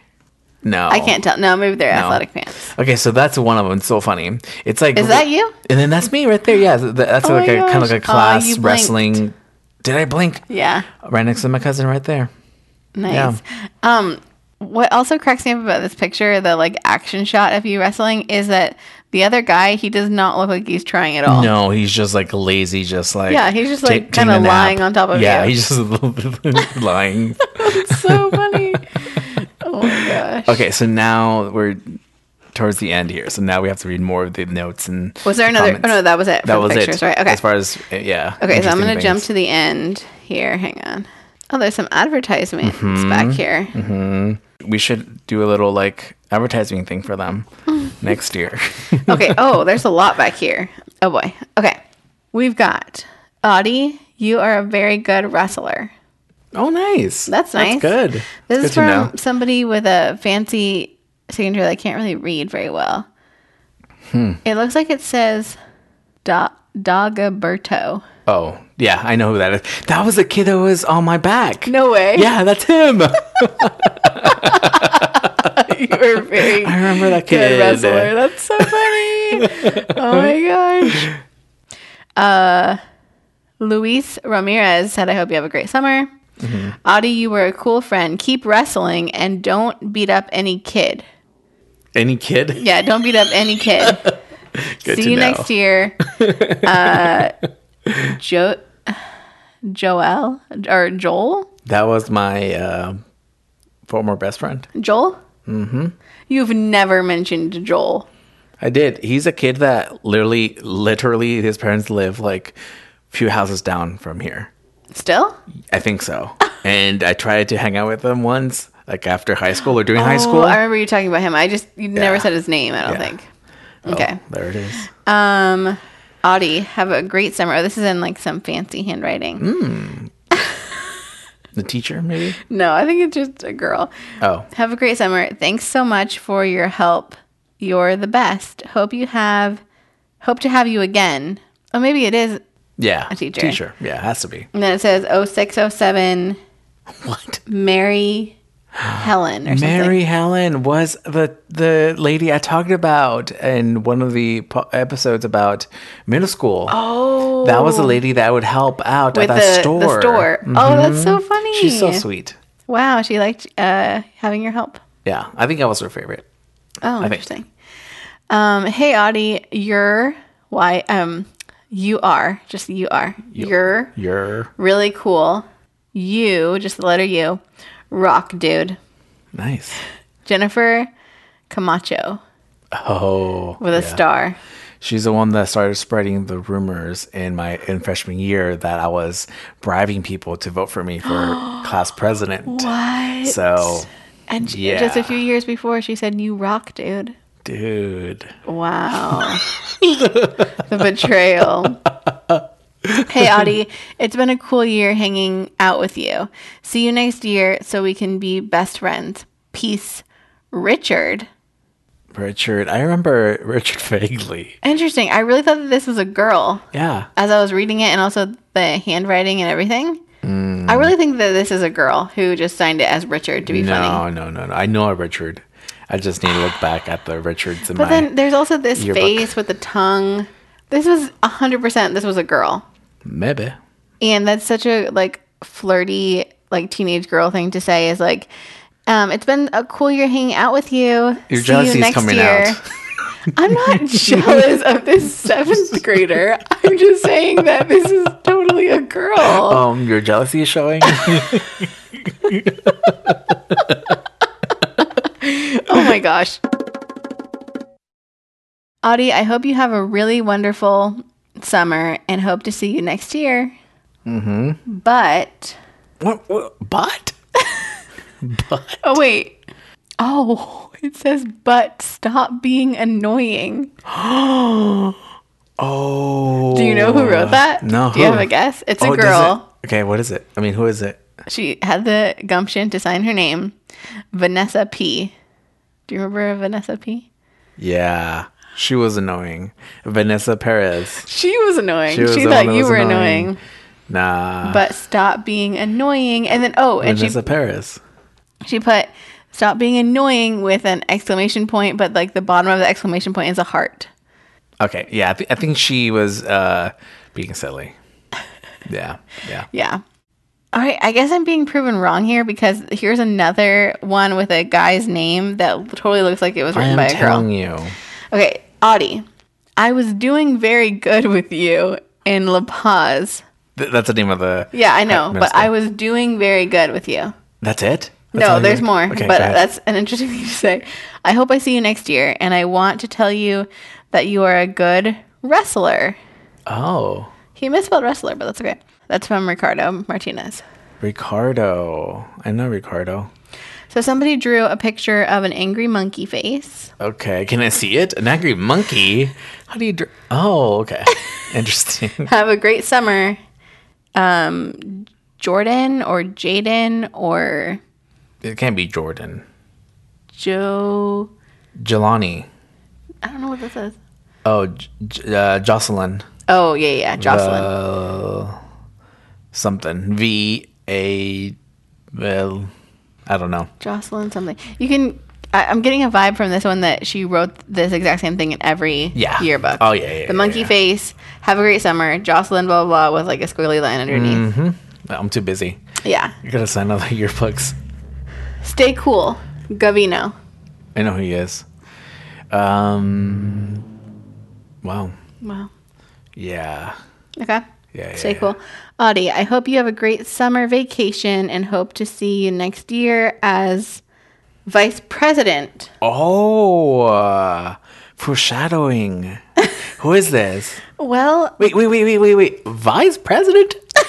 No. I can't tell. No, maybe they're No. athletic pants. Okay, so that's one of them. It's so funny. It's like Is that you? And then that's me right there. Yeah, that's Oh like a kind of like a class you blinked. wrestling. Did I blink? Yeah. Right next to my cousin, right there. Nice. Um, what also cracks me up about this picture, the like action shot of you wrestling, is that the other guy, he does not look like he's trying at all. No, he's just like lazy, just like Yeah, he's just, like, taking kinda lying on top of yeah, you. he's just a little lying. so funny. Oh my gosh. Okay, so now we're towards the end here. So now we have to read more of the notes and. Was there another? comments. Oh no, that was it. That was pictures, it. right? Okay. As far as yeah. okay, so I'm gonna jump to the end here. Hang on. Oh, there's some advertisements Mm-hmm. back here. We should do a little like advertising thing for them next year. Okay. Oh, there's a lot back here. Oh boy. Okay. We've got Ari. You are a very good wrestler. oh, nice. That's nice. good. This It's is from somebody with a fancy signature that I can't really read very well. Hmm. It looks like it says da- Dagoberto. Oh, yeah, I know who that is. That was the kid that was on my back. No way. Yeah, that's him. You're a very I remember that kid. good wrestler. That's so funny. oh my gosh. Uh, Luis Ramirez said, I hope you have a great summer. Mm-hmm. Ari, you were a cool friend. Keep wrestling and don't beat up any kid. Any kid? Yeah, don't beat up any kid. Good See you know. next year. Uh, jo- Joel or Joel? That was my uh, former best friend. Joel? Mm-hmm. You've never mentioned Joel. I did. He's a kid that literally, literally, his parents live like a few houses down from here. Still? I think so. and I tried to hang out with him once, like after high school or during high Oh, school. I remember you talking about him. I just you never said his name. I don't Yeah. think. Oh, Okay. there it is. Um, Ari, have a great summer. Oh, this is in like some fancy handwriting. Mm. The teacher, maybe? No, I think it's just a girl. Oh, Have a great summer. Thanks so much for your help. You're the best. Hope you have. Hope to have you again. Oh, maybe it is. yeah. A teacher. Teacher. Yeah, it has to be. And then it says 0607 What? Mary Helen or Mary Helen was the the lady I talked about in one of the po- episodes about middle school. Oh, That was the lady that would help out with at the store. the store. Oh, that's so funny. She's so sweet. Wow, she liked uh, having your help. Yeah, I think I was her favorite. Oh, think- interesting. Um, hey, Ari, you're why? Um, you are just you are. You're You're really cool. You just the letter U, rock dude. nice. Jennifer Camacho Oh, with a yeah. star. She's the one that started spreading the rumors in my in freshman year that I was bribing people to vote for me for class president. What? So, and she, just a few years before, she said, "You rock, dude." dude, Wow. the betrayal. hey, Ari, it's been a cool year hanging out with you. See you next year so we can be best friends. Peace, Richard. Richard, I remember Richard vaguely. Interesting. I really thought that this was a girl Yeah, as I was reading it and also the handwriting and everything. I mm. really think that this is a girl who just signed it as Richard to be no, funny. no, no, no. I know a Richard. I just need to look back at the Richards in But my. then there's also this yearbook. face with the tongue. This was 100% this was a girl. Maybe. And that's such a like flirty like teenage girl thing to say is like um, it's been a cool year hanging out with you. Your jealousy you is next coming year. out. I'm not jealous of this seventh grader. I'm just saying that this is totally a girl. Um, your jealousy is showing. Oh my gosh. Ari, I hope you have a really wonderful summer and hope to see you next year. Mm-hmm. But what, what? But. but. oh wait. Oh, it says but stop being annoying. Oh. Do you know who wrote that? No. Do you who? have a guess? It's Oh, a girl. it- Okay, what is it? I mean, who is it? She had the gumption to sign her name, Vanessa P. Do you remember Vanessa P? Yeah, she was annoying. Vanessa Perez. She was annoying. She She, was the thought you were annoying. annoying. Nah. But stop being annoying. And then, oh, and Vanessa Perez. she, she put stop being annoying with an exclamation point, but like the bottom of the exclamation point is a heart. Okay, yeah, I, th- I think she was uh being silly. Yeah, yeah. Yeah. All right, I guess I'm being proven wrong here because here's another one with a guy's name that totally looks like it was written by a girl. telling you. Okay, Ari, I was doing very good with you in La Paz. Th- that's the name of the. Yeah, I know, but. I was doing very good with you. That's it. That's no, there's more, Okay, but that's an interesting thing to say. I hope I see you next year, and I want to tell you that you are a good wrestler. Oh, He misspelled wrestler, but that's okay. That's from Ricardo Martinez. Ricardo. I know Ricardo. So somebody drew a picture of an angry monkey face. Okay, can I see it? An angry monkey. How do you? Dr- oh, okay. Interesting. Have a great summer, um, Jordan or Jaden or it can't be Jordan. Joe. Jelani. I don't know what this is. Oh, J- uh, Jocelyn. Oh yeah, yeah, Jocelyn. Uh, something. V A. Well, I don't know. Jocelyn something. You can. I, I'm getting a vibe from this one that she wrote this exact same thing in every Yeah. yearbook. Oh, yeah, yeah, The monkey yeah. face. Have a great summer, Jocelyn. Blah blah blah with like a squiggly line underneath. hmm I'm too busy. Yeah. You gotta sign all other yearbooks. Stay cool, Gavino. I know who he is. Um. Wow. Wow. Yeah. Okay. Yeah. Stay yeah, cool. Ari, I hope you have a great summer vacation and hope to see you next year as vice president. Oh, uh, foreshadowing. who is this? Well, Wait, wait, wait, wait, wait, wait. Vice president?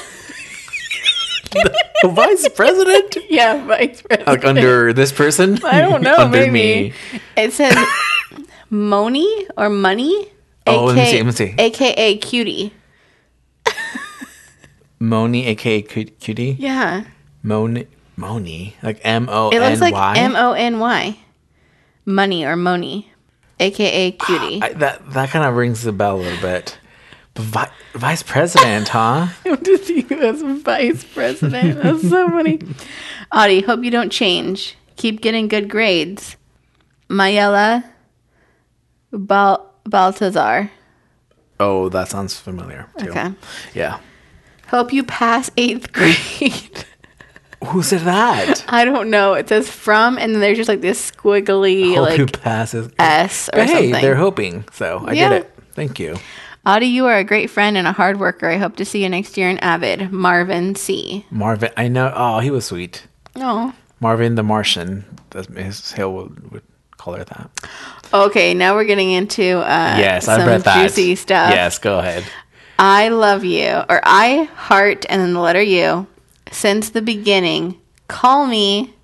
The Vice president? yeah, vice president. Like under this person? I don't know, under maybe. It says Moni or Money. Oh, let me see, let me see. AKA Cutie. Moni, aka Cutie? Yeah. Moni, Moni, like M O It looks like Y. M O N Y. Money or Moni. AKA Cutie. I- That that kind of rings the bell a little bit, Vi- vice president, huh? I want to see you as vice president. That's so funny. Ari, hope you don't change. Keep getting good grades. Mayela Bal- Baltazar. Oh, that sounds familiar. Too. Okay. Yeah. Hope you pass eighth grade. Who said that? I don't know. It says from, and then there's just like this squiggly Hope who like passes. S or hey, something. they're hoping. So I Yeah. get it. Thank you. Ari, you are a great friend and a hard worker. I hope to see you next year in Avid. Marvin C. Marvin, I know. Oh, he was sweet. Oh. Marvin the Martian. That's his Hill would, would call her that. Okay, now we're getting into uh, Yes, some I read that. juicy stuff. Yes, go ahead. I love you, or I heart, and then the letter U. Since the beginning, call me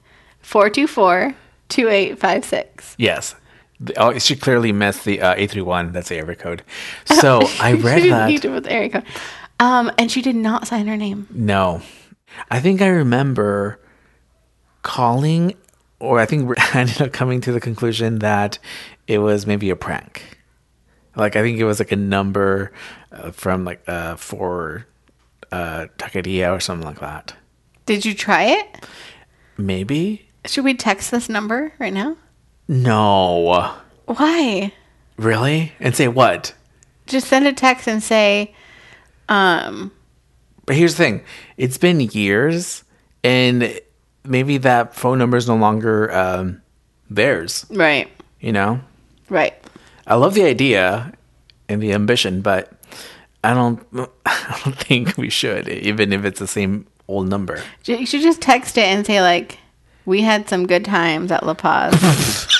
424 2856. Yes. The- Oh, she clearly missed the uh, 831. That's the area code. So I she read didn't that. need to put the area code. Um, and she did not sign her name. No. I think I remember calling, or I think I ended up coming to the conclusion that it was maybe a prank. Like, I think it was like a number uh, from like uh, for uh, Taqueria or something like that. Did you try it? Maybe? Should we text this number right now? No. Why? Really? And say what? Just send a text and say, um, But here's the thing it's been years, and maybe that phone number is no longer um, theirs, right, you know? right. I love the idea and the ambition, but I don't. I don't think we should, even if it's the same old number. You should just text it and say, like, we had some good times at La Paz.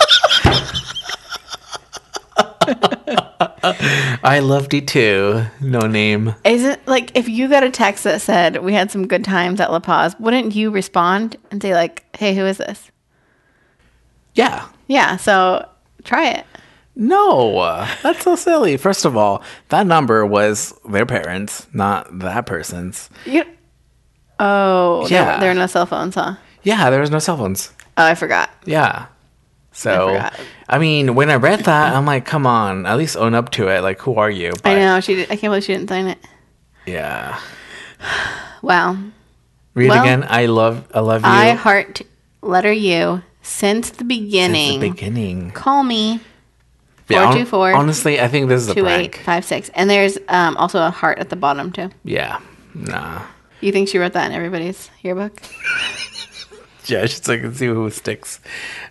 I loved you too. No name. Isn't like if you got a text that said we had some good times at La Paz, wouldn't you respond and say like, "Hey, who is this?" Yeah. Yeah, so try it. No, that's so silly. First of all, that number was their parents, not that person's. You Oh, Yeah. there, there are no cell phones, huh? Yeah, there was no cell phones. Oh, I forgot. Yeah. So, forgot. I, mean, when I read that, I'm like, come on, at least own up to it. Like, who are you? I know she. Did, I can't believe she didn't sign it. Yeah. Wow. Read Well, again. I love, I love you. I heart letter U since the Since beginning. the beginning. Call me Yeah, hon- 424 honestly, I think this is a two prank. five six, and there's um, also a heart at the bottom too. Yeah. Nah. You think she wrote that in everybody's yearbook? Yeah, just so I can see who sticks.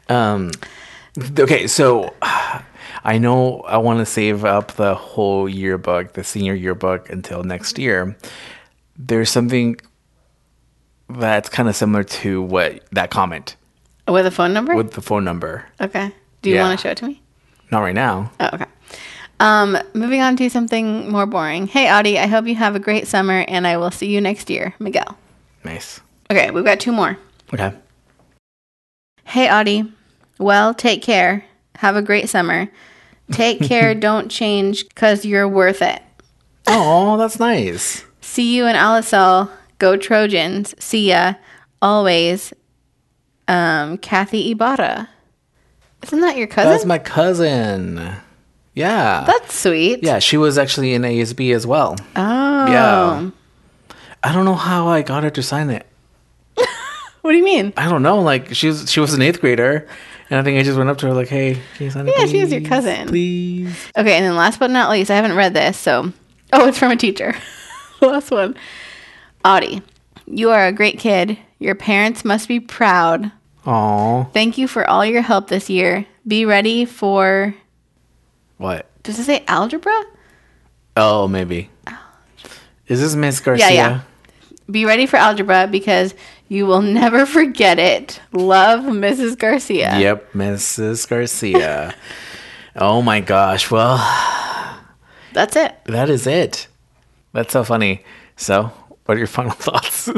Um, okay, so I know I want to save up the whole yearbook, the senior yearbook, until next year. There's something that's kind of similar to what that comment With a phone number? with the phone number. okay. Do you Yeah. want to show it to me? Not right now. Oh, okay. Um, moving on to something more boring. Hey, Ari, I hope you have a great summer, and I will see you next year. Miguel. Nice. Okay, we've got two more. Okay. Hey, Ari. Well, take care. Have a great summer. Take care. don't change because you're worth it. Oh, that's nice. See you in Alisal. Go Trojans. See ya. Always. Um, Kathy Ibarra. Isn't that your cousin? That's my cousin. Yeah. That's sweet. yeah, she was actually in ASB as well. Oh. Yeah. I don't know how I got her to sign it. What do you mean? I don't know. Like she was, she was an eighth grader, and I think I just went up to her like, "Hey, can you sign it? Yeah, she is your cousin. Please." Okay, and then last but not least, I haven't read this, so oh, it's from a teacher. last one. Ari, you are a great kid. Your parents must be proud. Aw, Thank you for all your help this year. Be ready for what? does it say algebra? Oh, maybe. Is this Miss Garcia? yeah. yeah. Be ready for algebra because you will never forget it. Love, Mrs. Garcia. Yep, Mrs. Garcia. oh my gosh. Well, That's it. that is it. That's so funny. So, what are your final thoughts?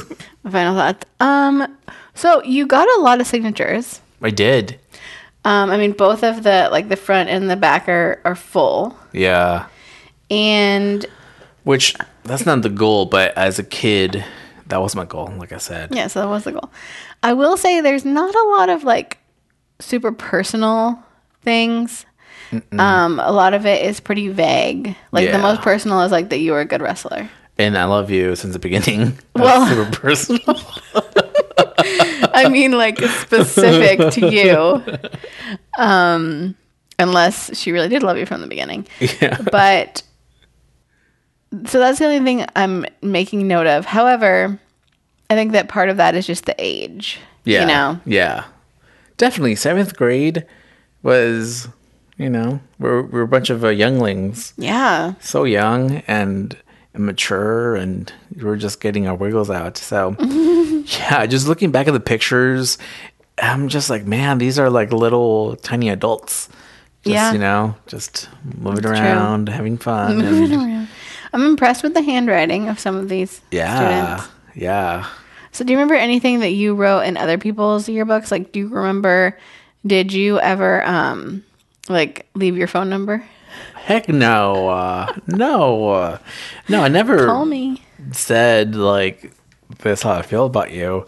Final thoughts. Um, so you got a lot of signatures. I did. Um, I mean, both of the like the front and the back are are full, Yeah. and Which that's not the goal, but as a kid, that was my goal. Like I said. yeah, so that was the goal. I will say there's not a lot of like super personal things. Um, a lot of it is pretty vague. Like the most personal is like that you were a good wrestler. And I love you since the beginning. Well- super personal. I mean, like specific to you. Um, unless she really did love you from the beginning. yeah. But so that's the only thing I'm making note of. However, I think that part of that is just the age. Yeah. You know? Yeah. Definitely. Seventh grade was, you know, we're, we're a bunch of uh, younglings. Yeah. So young and immature, and we're just getting our wiggles out. So, yeah, just looking back at the pictures, I'm just like, man, these are like little tiny adults. Just, Yeah. you know, just moving That's true. around, having fun. and, around. I'm impressed with the handwriting of some of these yeah. students. Yeah. So do you remember anything that you wrote in other people's yearbooks? Like do you remember did you ever um like leave your phone number? Heck no. Uh, no. Uh, no, I never. Call me. said like this how I feel about you.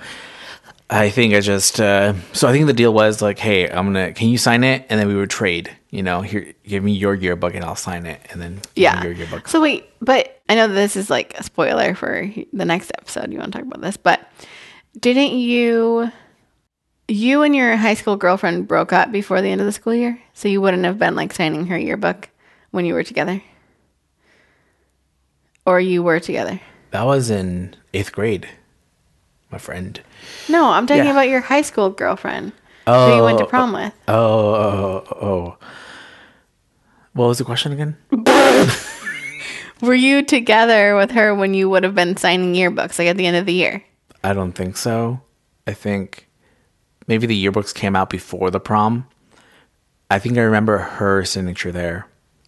I think I just uh so I think the deal was like, hey, I'm gonna can you sign it? And then we would trade. You know, here give me your yearbook and I'll sign it and then Yeah. your yearbook. So wait, but I know this is like a spoiler for the next episode. You want to talk about this, but didn't you you and your high school girlfriend broke up before the end of the school year? So you wouldn't have been like signing her yearbook when you were together? Or you were together? That was in eighth grade, my friend. No, I'm talking Yeah. about your high school girlfriend oh, who you went to oh, prom with. Oh, oh, oh, oh. What was the question again? Were you together with her when you would have been signing yearbooks, like at the end of the year? I don't think so. I think maybe the yearbooks came out before the prom. I think I remember her signature there.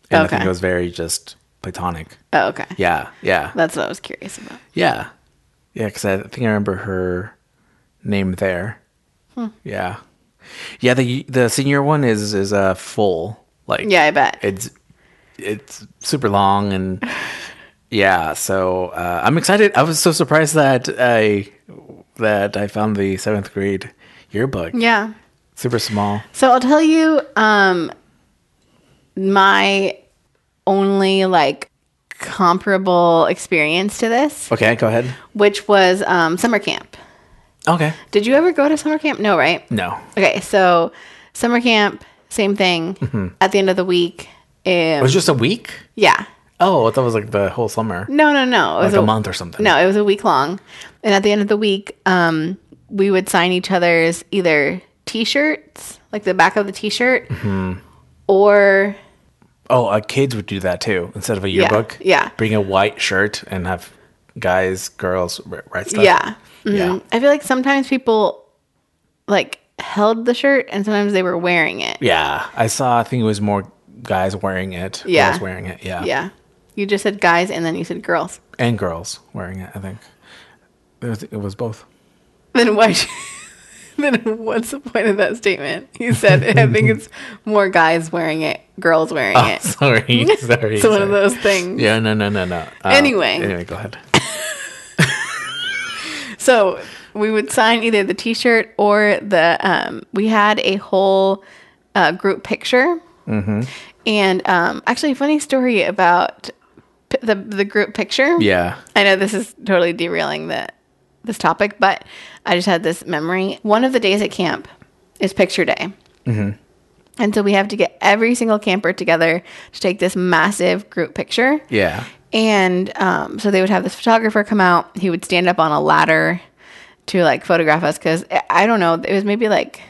And I think it was very just platonic. Oh, okay. Yeah, yeah, That's what I was curious about. yeah, yeah. Because I think I remember her name there. Hmm. Yeah, yeah. The the senior one is is a full like Yeah, I bet. it's it's super long and yeah. So uh, I'm excited. I was so surprised that I that I found the seventh grade yearbook. yeah. super small. So I'll tell you, um, my only like comparable experience to this, Okay, go ahead. which was um, summer camp. Okay, Did you ever go to summer camp? No, right? no. Okay, so summer camp, same thing. At the end of the week, It was just a week. yeah. Oh, I thought it was like the whole summer, No, no, no. It like was a month or something. No, it was a week long. And at the end of the week, um, we would sign each other's either t-shirts, like the back of the t-shirt, Mm-hmm. or Oh, uh, kids would do that too. Instead of a yearbook, yeah. bring a white shirt and have guys, girls write stuff. yeah. Mhm. Yeah. I feel like sometimes people like held the shirt and sometimes they were wearing it. yeah. I saw. I think it was more guys wearing it. Yeah. girls wearing it. Yeah, Yeah. You just said guys and then you said girls. and girls wearing it. I think it was, it was both. Then why? Then what's the point of that statement? He said I think it's more guys wearing it, girls wearing Oh, it. sorry, sorry. It's one of those things. Yeah, no, no, no, no. Uh, Anyway. anyway, go ahead. So we would sign either the T-shirt or the. Um, we had a whole uh, group picture, Mm-hmm. and um, actually, funny story about p- the the group picture. Yeah. I know this is totally derailing the this topic, but I just had this memory. One of the days at camp is picture day. Mm-hmm. And so we have to get every single camper together to take this massive group picture. Yeah. And um, so they would have this photographer come out. He would stand up on a ladder to like photograph us because I don't know, it was maybe like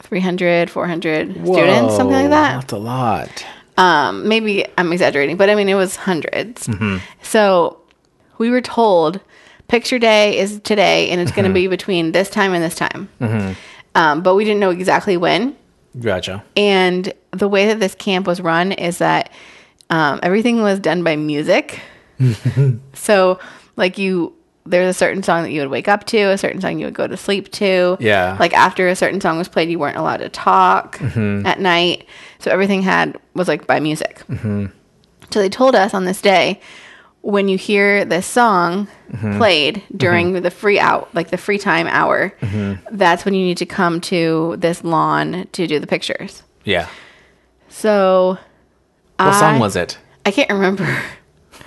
300, 400 students, something like that. That's a lot. Um, maybe I'm exaggerating, but I mean, it was 100s So we were told picture day is today and it's going to be between this time and this time. Um, but we didn't know exactly when. Gotcha. And the way that this camp was run is that um, everything was done by music. so, like, you, there's a certain song that you would wake up to, a certain song you would go to sleep to. Yeah. Like, after a certain song was played, you weren't allowed to talk at night. So, everything had, was like by music. So, they told us on this day, when you hear this song mm-hmm. played mm-hmm. during the free out, like the free time hour, mm-hmm. that's when you need to come to this lawn to do the pictures. Yeah. So What I, song was it? I can't remember.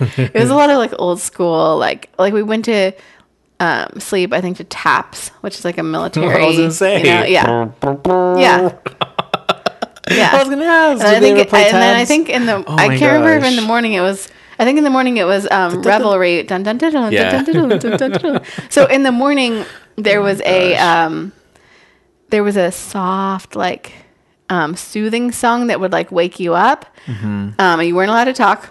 it was a lot of like old school, like like we went to um, sleep. I think to Taps, which is like a military. I was gonna say. you know, yeah, yeah, yeah. I was gonna ask. And I think, and then I think in the Oh I can't remember if in the morning it was. I think in the morning it was um, revelry. Dun, dun, dun, dun, Yeah. dun, dun, dun, dun. So in the morning there was a um, there was a soft like um, soothing song that would like wake you up. Mm-hmm. Um, you weren't allowed to talk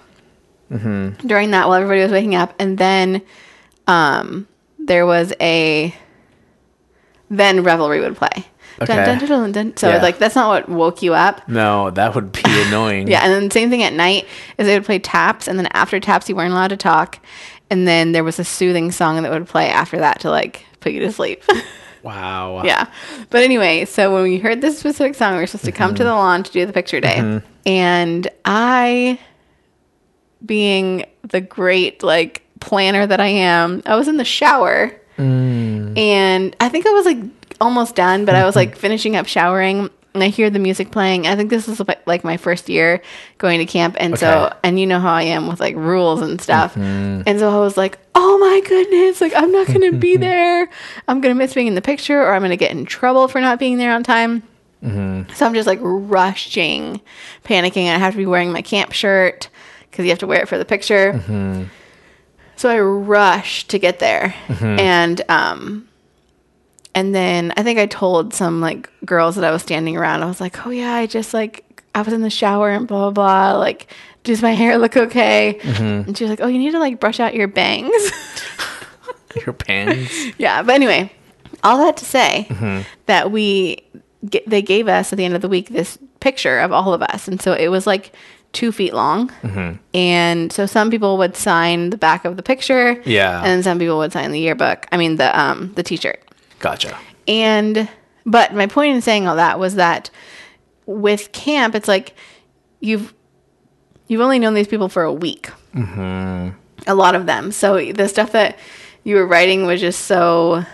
during that while everybody was waking up, and then um, there was a then revelry would play. Okay. dun, dun, dun, dun. So Yeah. like that's not what woke you up. No, that would be annoying. Yeah, and then same thing at night is they would play taps, and then after taps you weren't allowed to talk, and then there was a soothing song that would play after that to like put you to sleep. Wow. yeah, but anyway, so when we heard this specific song, we were supposed to come to mm-hmm. the lawn to do the picture day, mm-hmm. and I, being the great like planner that I am, I was in the shower, mm. and I think I was like almost done, but I was like mm-hmm. finishing up showering. And I hear the music playing. I think this is like my first year going to camp, and so and you know how I am with like rules and stuff. Mm-hmm. And so I was like, "Oh my goodness! Like I'm not gonna be there. I'm gonna miss being in the picture, or I'm gonna get in trouble for not being there on time." Mm-hmm. So I'm just like rushing, panicking. I have to be wearing my camp shirt because you have to wear it for the picture. So I rush to get there, and um, and then I think I told some like girls that I was standing around. I was like, "Oh yeah, I just like I was in the shower and blah blah blah. Like, does my hair look okay?" Mm-hmm. And she was like, "Oh, you need to like brush out your bangs." Your pants. yeah, but anyway, all that to say mm-hmm. that we they gave us at the end of the week this picture of all of us, and so it was like two feet long, mm-hmm. and so some people would sign the back of the picture, Yeah. and some people would sign the yearbook. I mean the um the T-shirt. Gotcha. And but my point in saying all that was that with camp, it's like you've you've only known these people for a week. Mm-hmm. A lot of them. So the stuff that you were writing was just so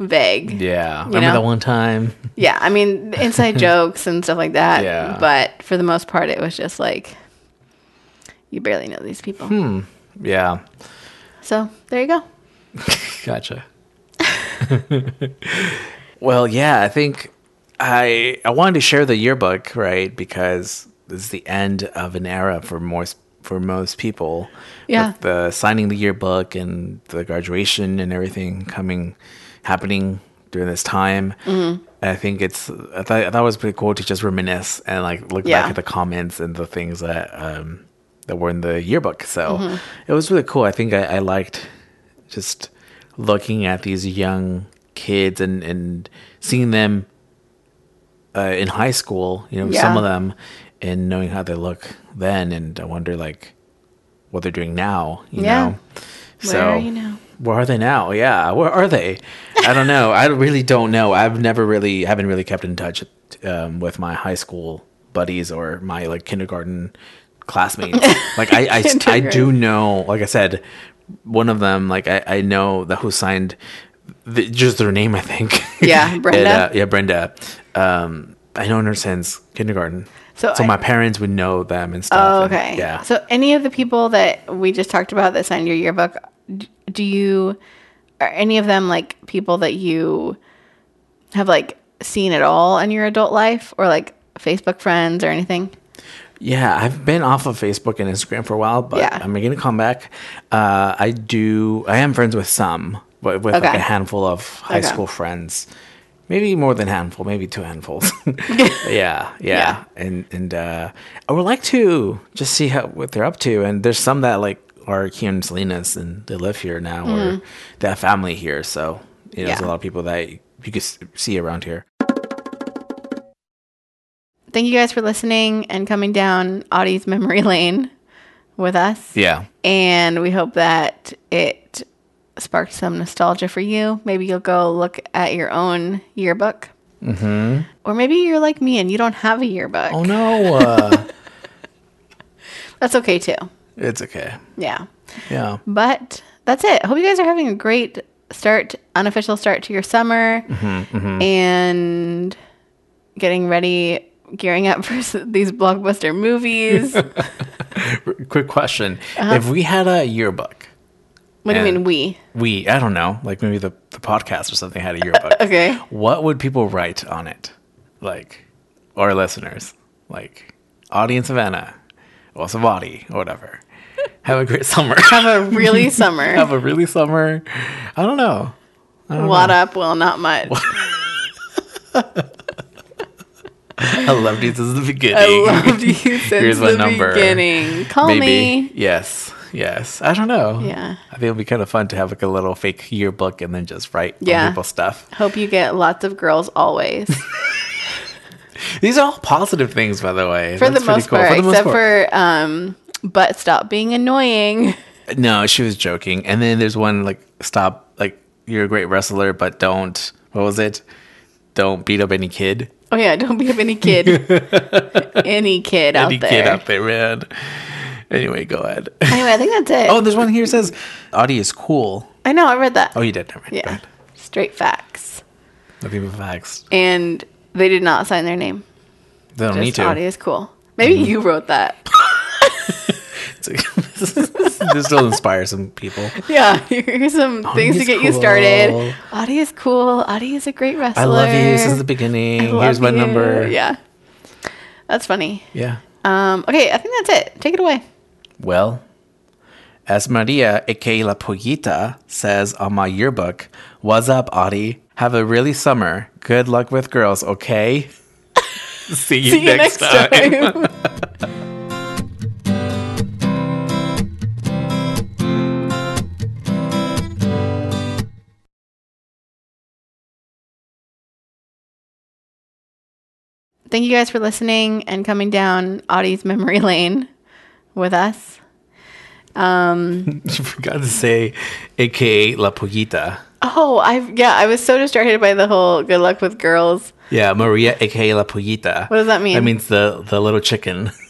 vague. Yeah. Remember know? that one time? Yeah, I mean inside jokes and stuff like that. Yeah. But for the most part, it was just like you barely know these people. Hmm. Yeah. So there you go. Gotcha. well, yeah, I think I I wanted to share the yearbook, right? Because this is the end of an era for most for most people. Yeah. With the signing the yearbook and the graduation and everything coming happening during this time. Mm-hmm. I think it's I thought I thought it was pretty cool to just reminisce and like look Yeah. back at the comments and the things that um that were in the yearbook. So Mm-hmm. it was really cool. I think I, I liked just looking at these young kids and and seeing them uh, in high school. You know, some of them, and knowing how they look then, and I wonder like what they're doing now. You Yeah. know, Where are you now? Where are they now? Yeah, where are they? I don't know. I really don't know. I've never really haven't really kept in touch um, with my high school buddies or my like kindergarten classmates. like I, I, I do know. Like I said, one of them. Like I, I know that who signed the, just their name. I think. Yeah, And, Brenda. uh, yeah, Brenda. Um, I know her since kindergarten. So So, I- my parents would know them and stuff. Oh, and- okay. yeah. So any of the people that we just talked about that signed your yearbook, do you are any of them like people that you have like seen at all in your adult life or like Facebook friends or anything? Yeah, I've been off of Facebook and Instagram for a while, but Yeah. I'm gonna come back. Uh, I do. I am friends with some, but with like a handful of high Okay. school friends. Maybe more than handful, maybe two handfuls. yeah, yeah, Yeah. and and uh, I would like to just see how what they're up to. And there's some that like are here in Salinas and they live here now, or they have family here. So you know, there's Mm-hmm. A lot of people that you could see around here. Thank you guys for listening and coming down Ari's memory lane with us. Yeah, And we hope that it sparked some nostalgia for you. Maybe you'll go look at your own yearbook. Mm-hmm. Or maybe you're like me and you don't have a yearbook. Oh no, uh, That's okay too. it's okay. Yeah. Yeah. But that's it. Hope you guys are having a great start, unofficial start to your summer Mm-hmm, and getting ready gearing up for these blockbuster movies. Quick question: uh-huh. If we had a yearbook, what do you mean we? we I don't know, like maybe the the podcast or something had a yearbook. Okay. What would people write on it? Like, our listeners, like, audience of Anna, or Savati, or whatever. Have a great summer. Have a really summer. Have a really summer. I don't know. What up? Well, not much. I loved you since the beginning. I loved you since Here's the number. beginning. Call Maybe. me. Yes. Yes. I don't know. Yeah. I think it'd be kind of fun to have like a little fake yearbook and then just write Yeah. on people's stuff. Hope you get lots of girls always. These are all positive things, by the way. For That's the most cool. part, For the most except part. for um, but stop being annoying. No, she was joking. And then there's one like stop like you're a great wrestler, but don't what was it? Don't beat up any kid. Oh yeah, don't beat up any kid. any kid out any there. kid out there, man. Anyway, go ahead. Anyway, I think that's it. oh, there's one here says Ari is cool. I know, I read that. Oh, you did. Never mind. Yeah. Straight facts. Nothing but facts. And they did not sign their name. They don't Just need to. Ari is cool. Maybe mm-hmm. you wrote that. this will inspire some people. Yeah, here's some things to get you started. Ari is cool. Ari is a great wrestler. I love you since the beginning. Here's my you. number. Yeah. That's funny. Yeah. Um, okay, I think that's it. Take it away. Well, as Maria, aka La Pollita, says on my yearbook, What's up, Ari? Have a really summer. Good luck with girls, okay? See you, See you next, next time. time. Thank you guys for listening and coming down Ari's memory lane with us. Um, you forgot to say, aka La Pollita. oh, I yeah, I was so distracted by the whole good luck with girls. Yeah, Maria, aka La Pollita. What does that mean? That means the, the little chicken.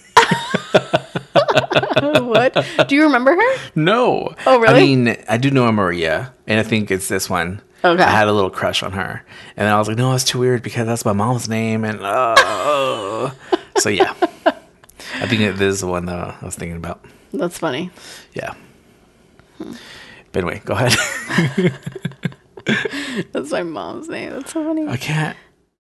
what? Do you remember her? No. Oh, really? I mean, I do know a Maria, and I think it's this one. Okay. I had a little crush on her, and then I was like, "No, that's too weird because that's my mom's name." And uh, so yeah, I think this is the one that I was thinking about. That's funny. Yeah. But anyway, go ahead. That's my mom's name. That's so funny. I can't.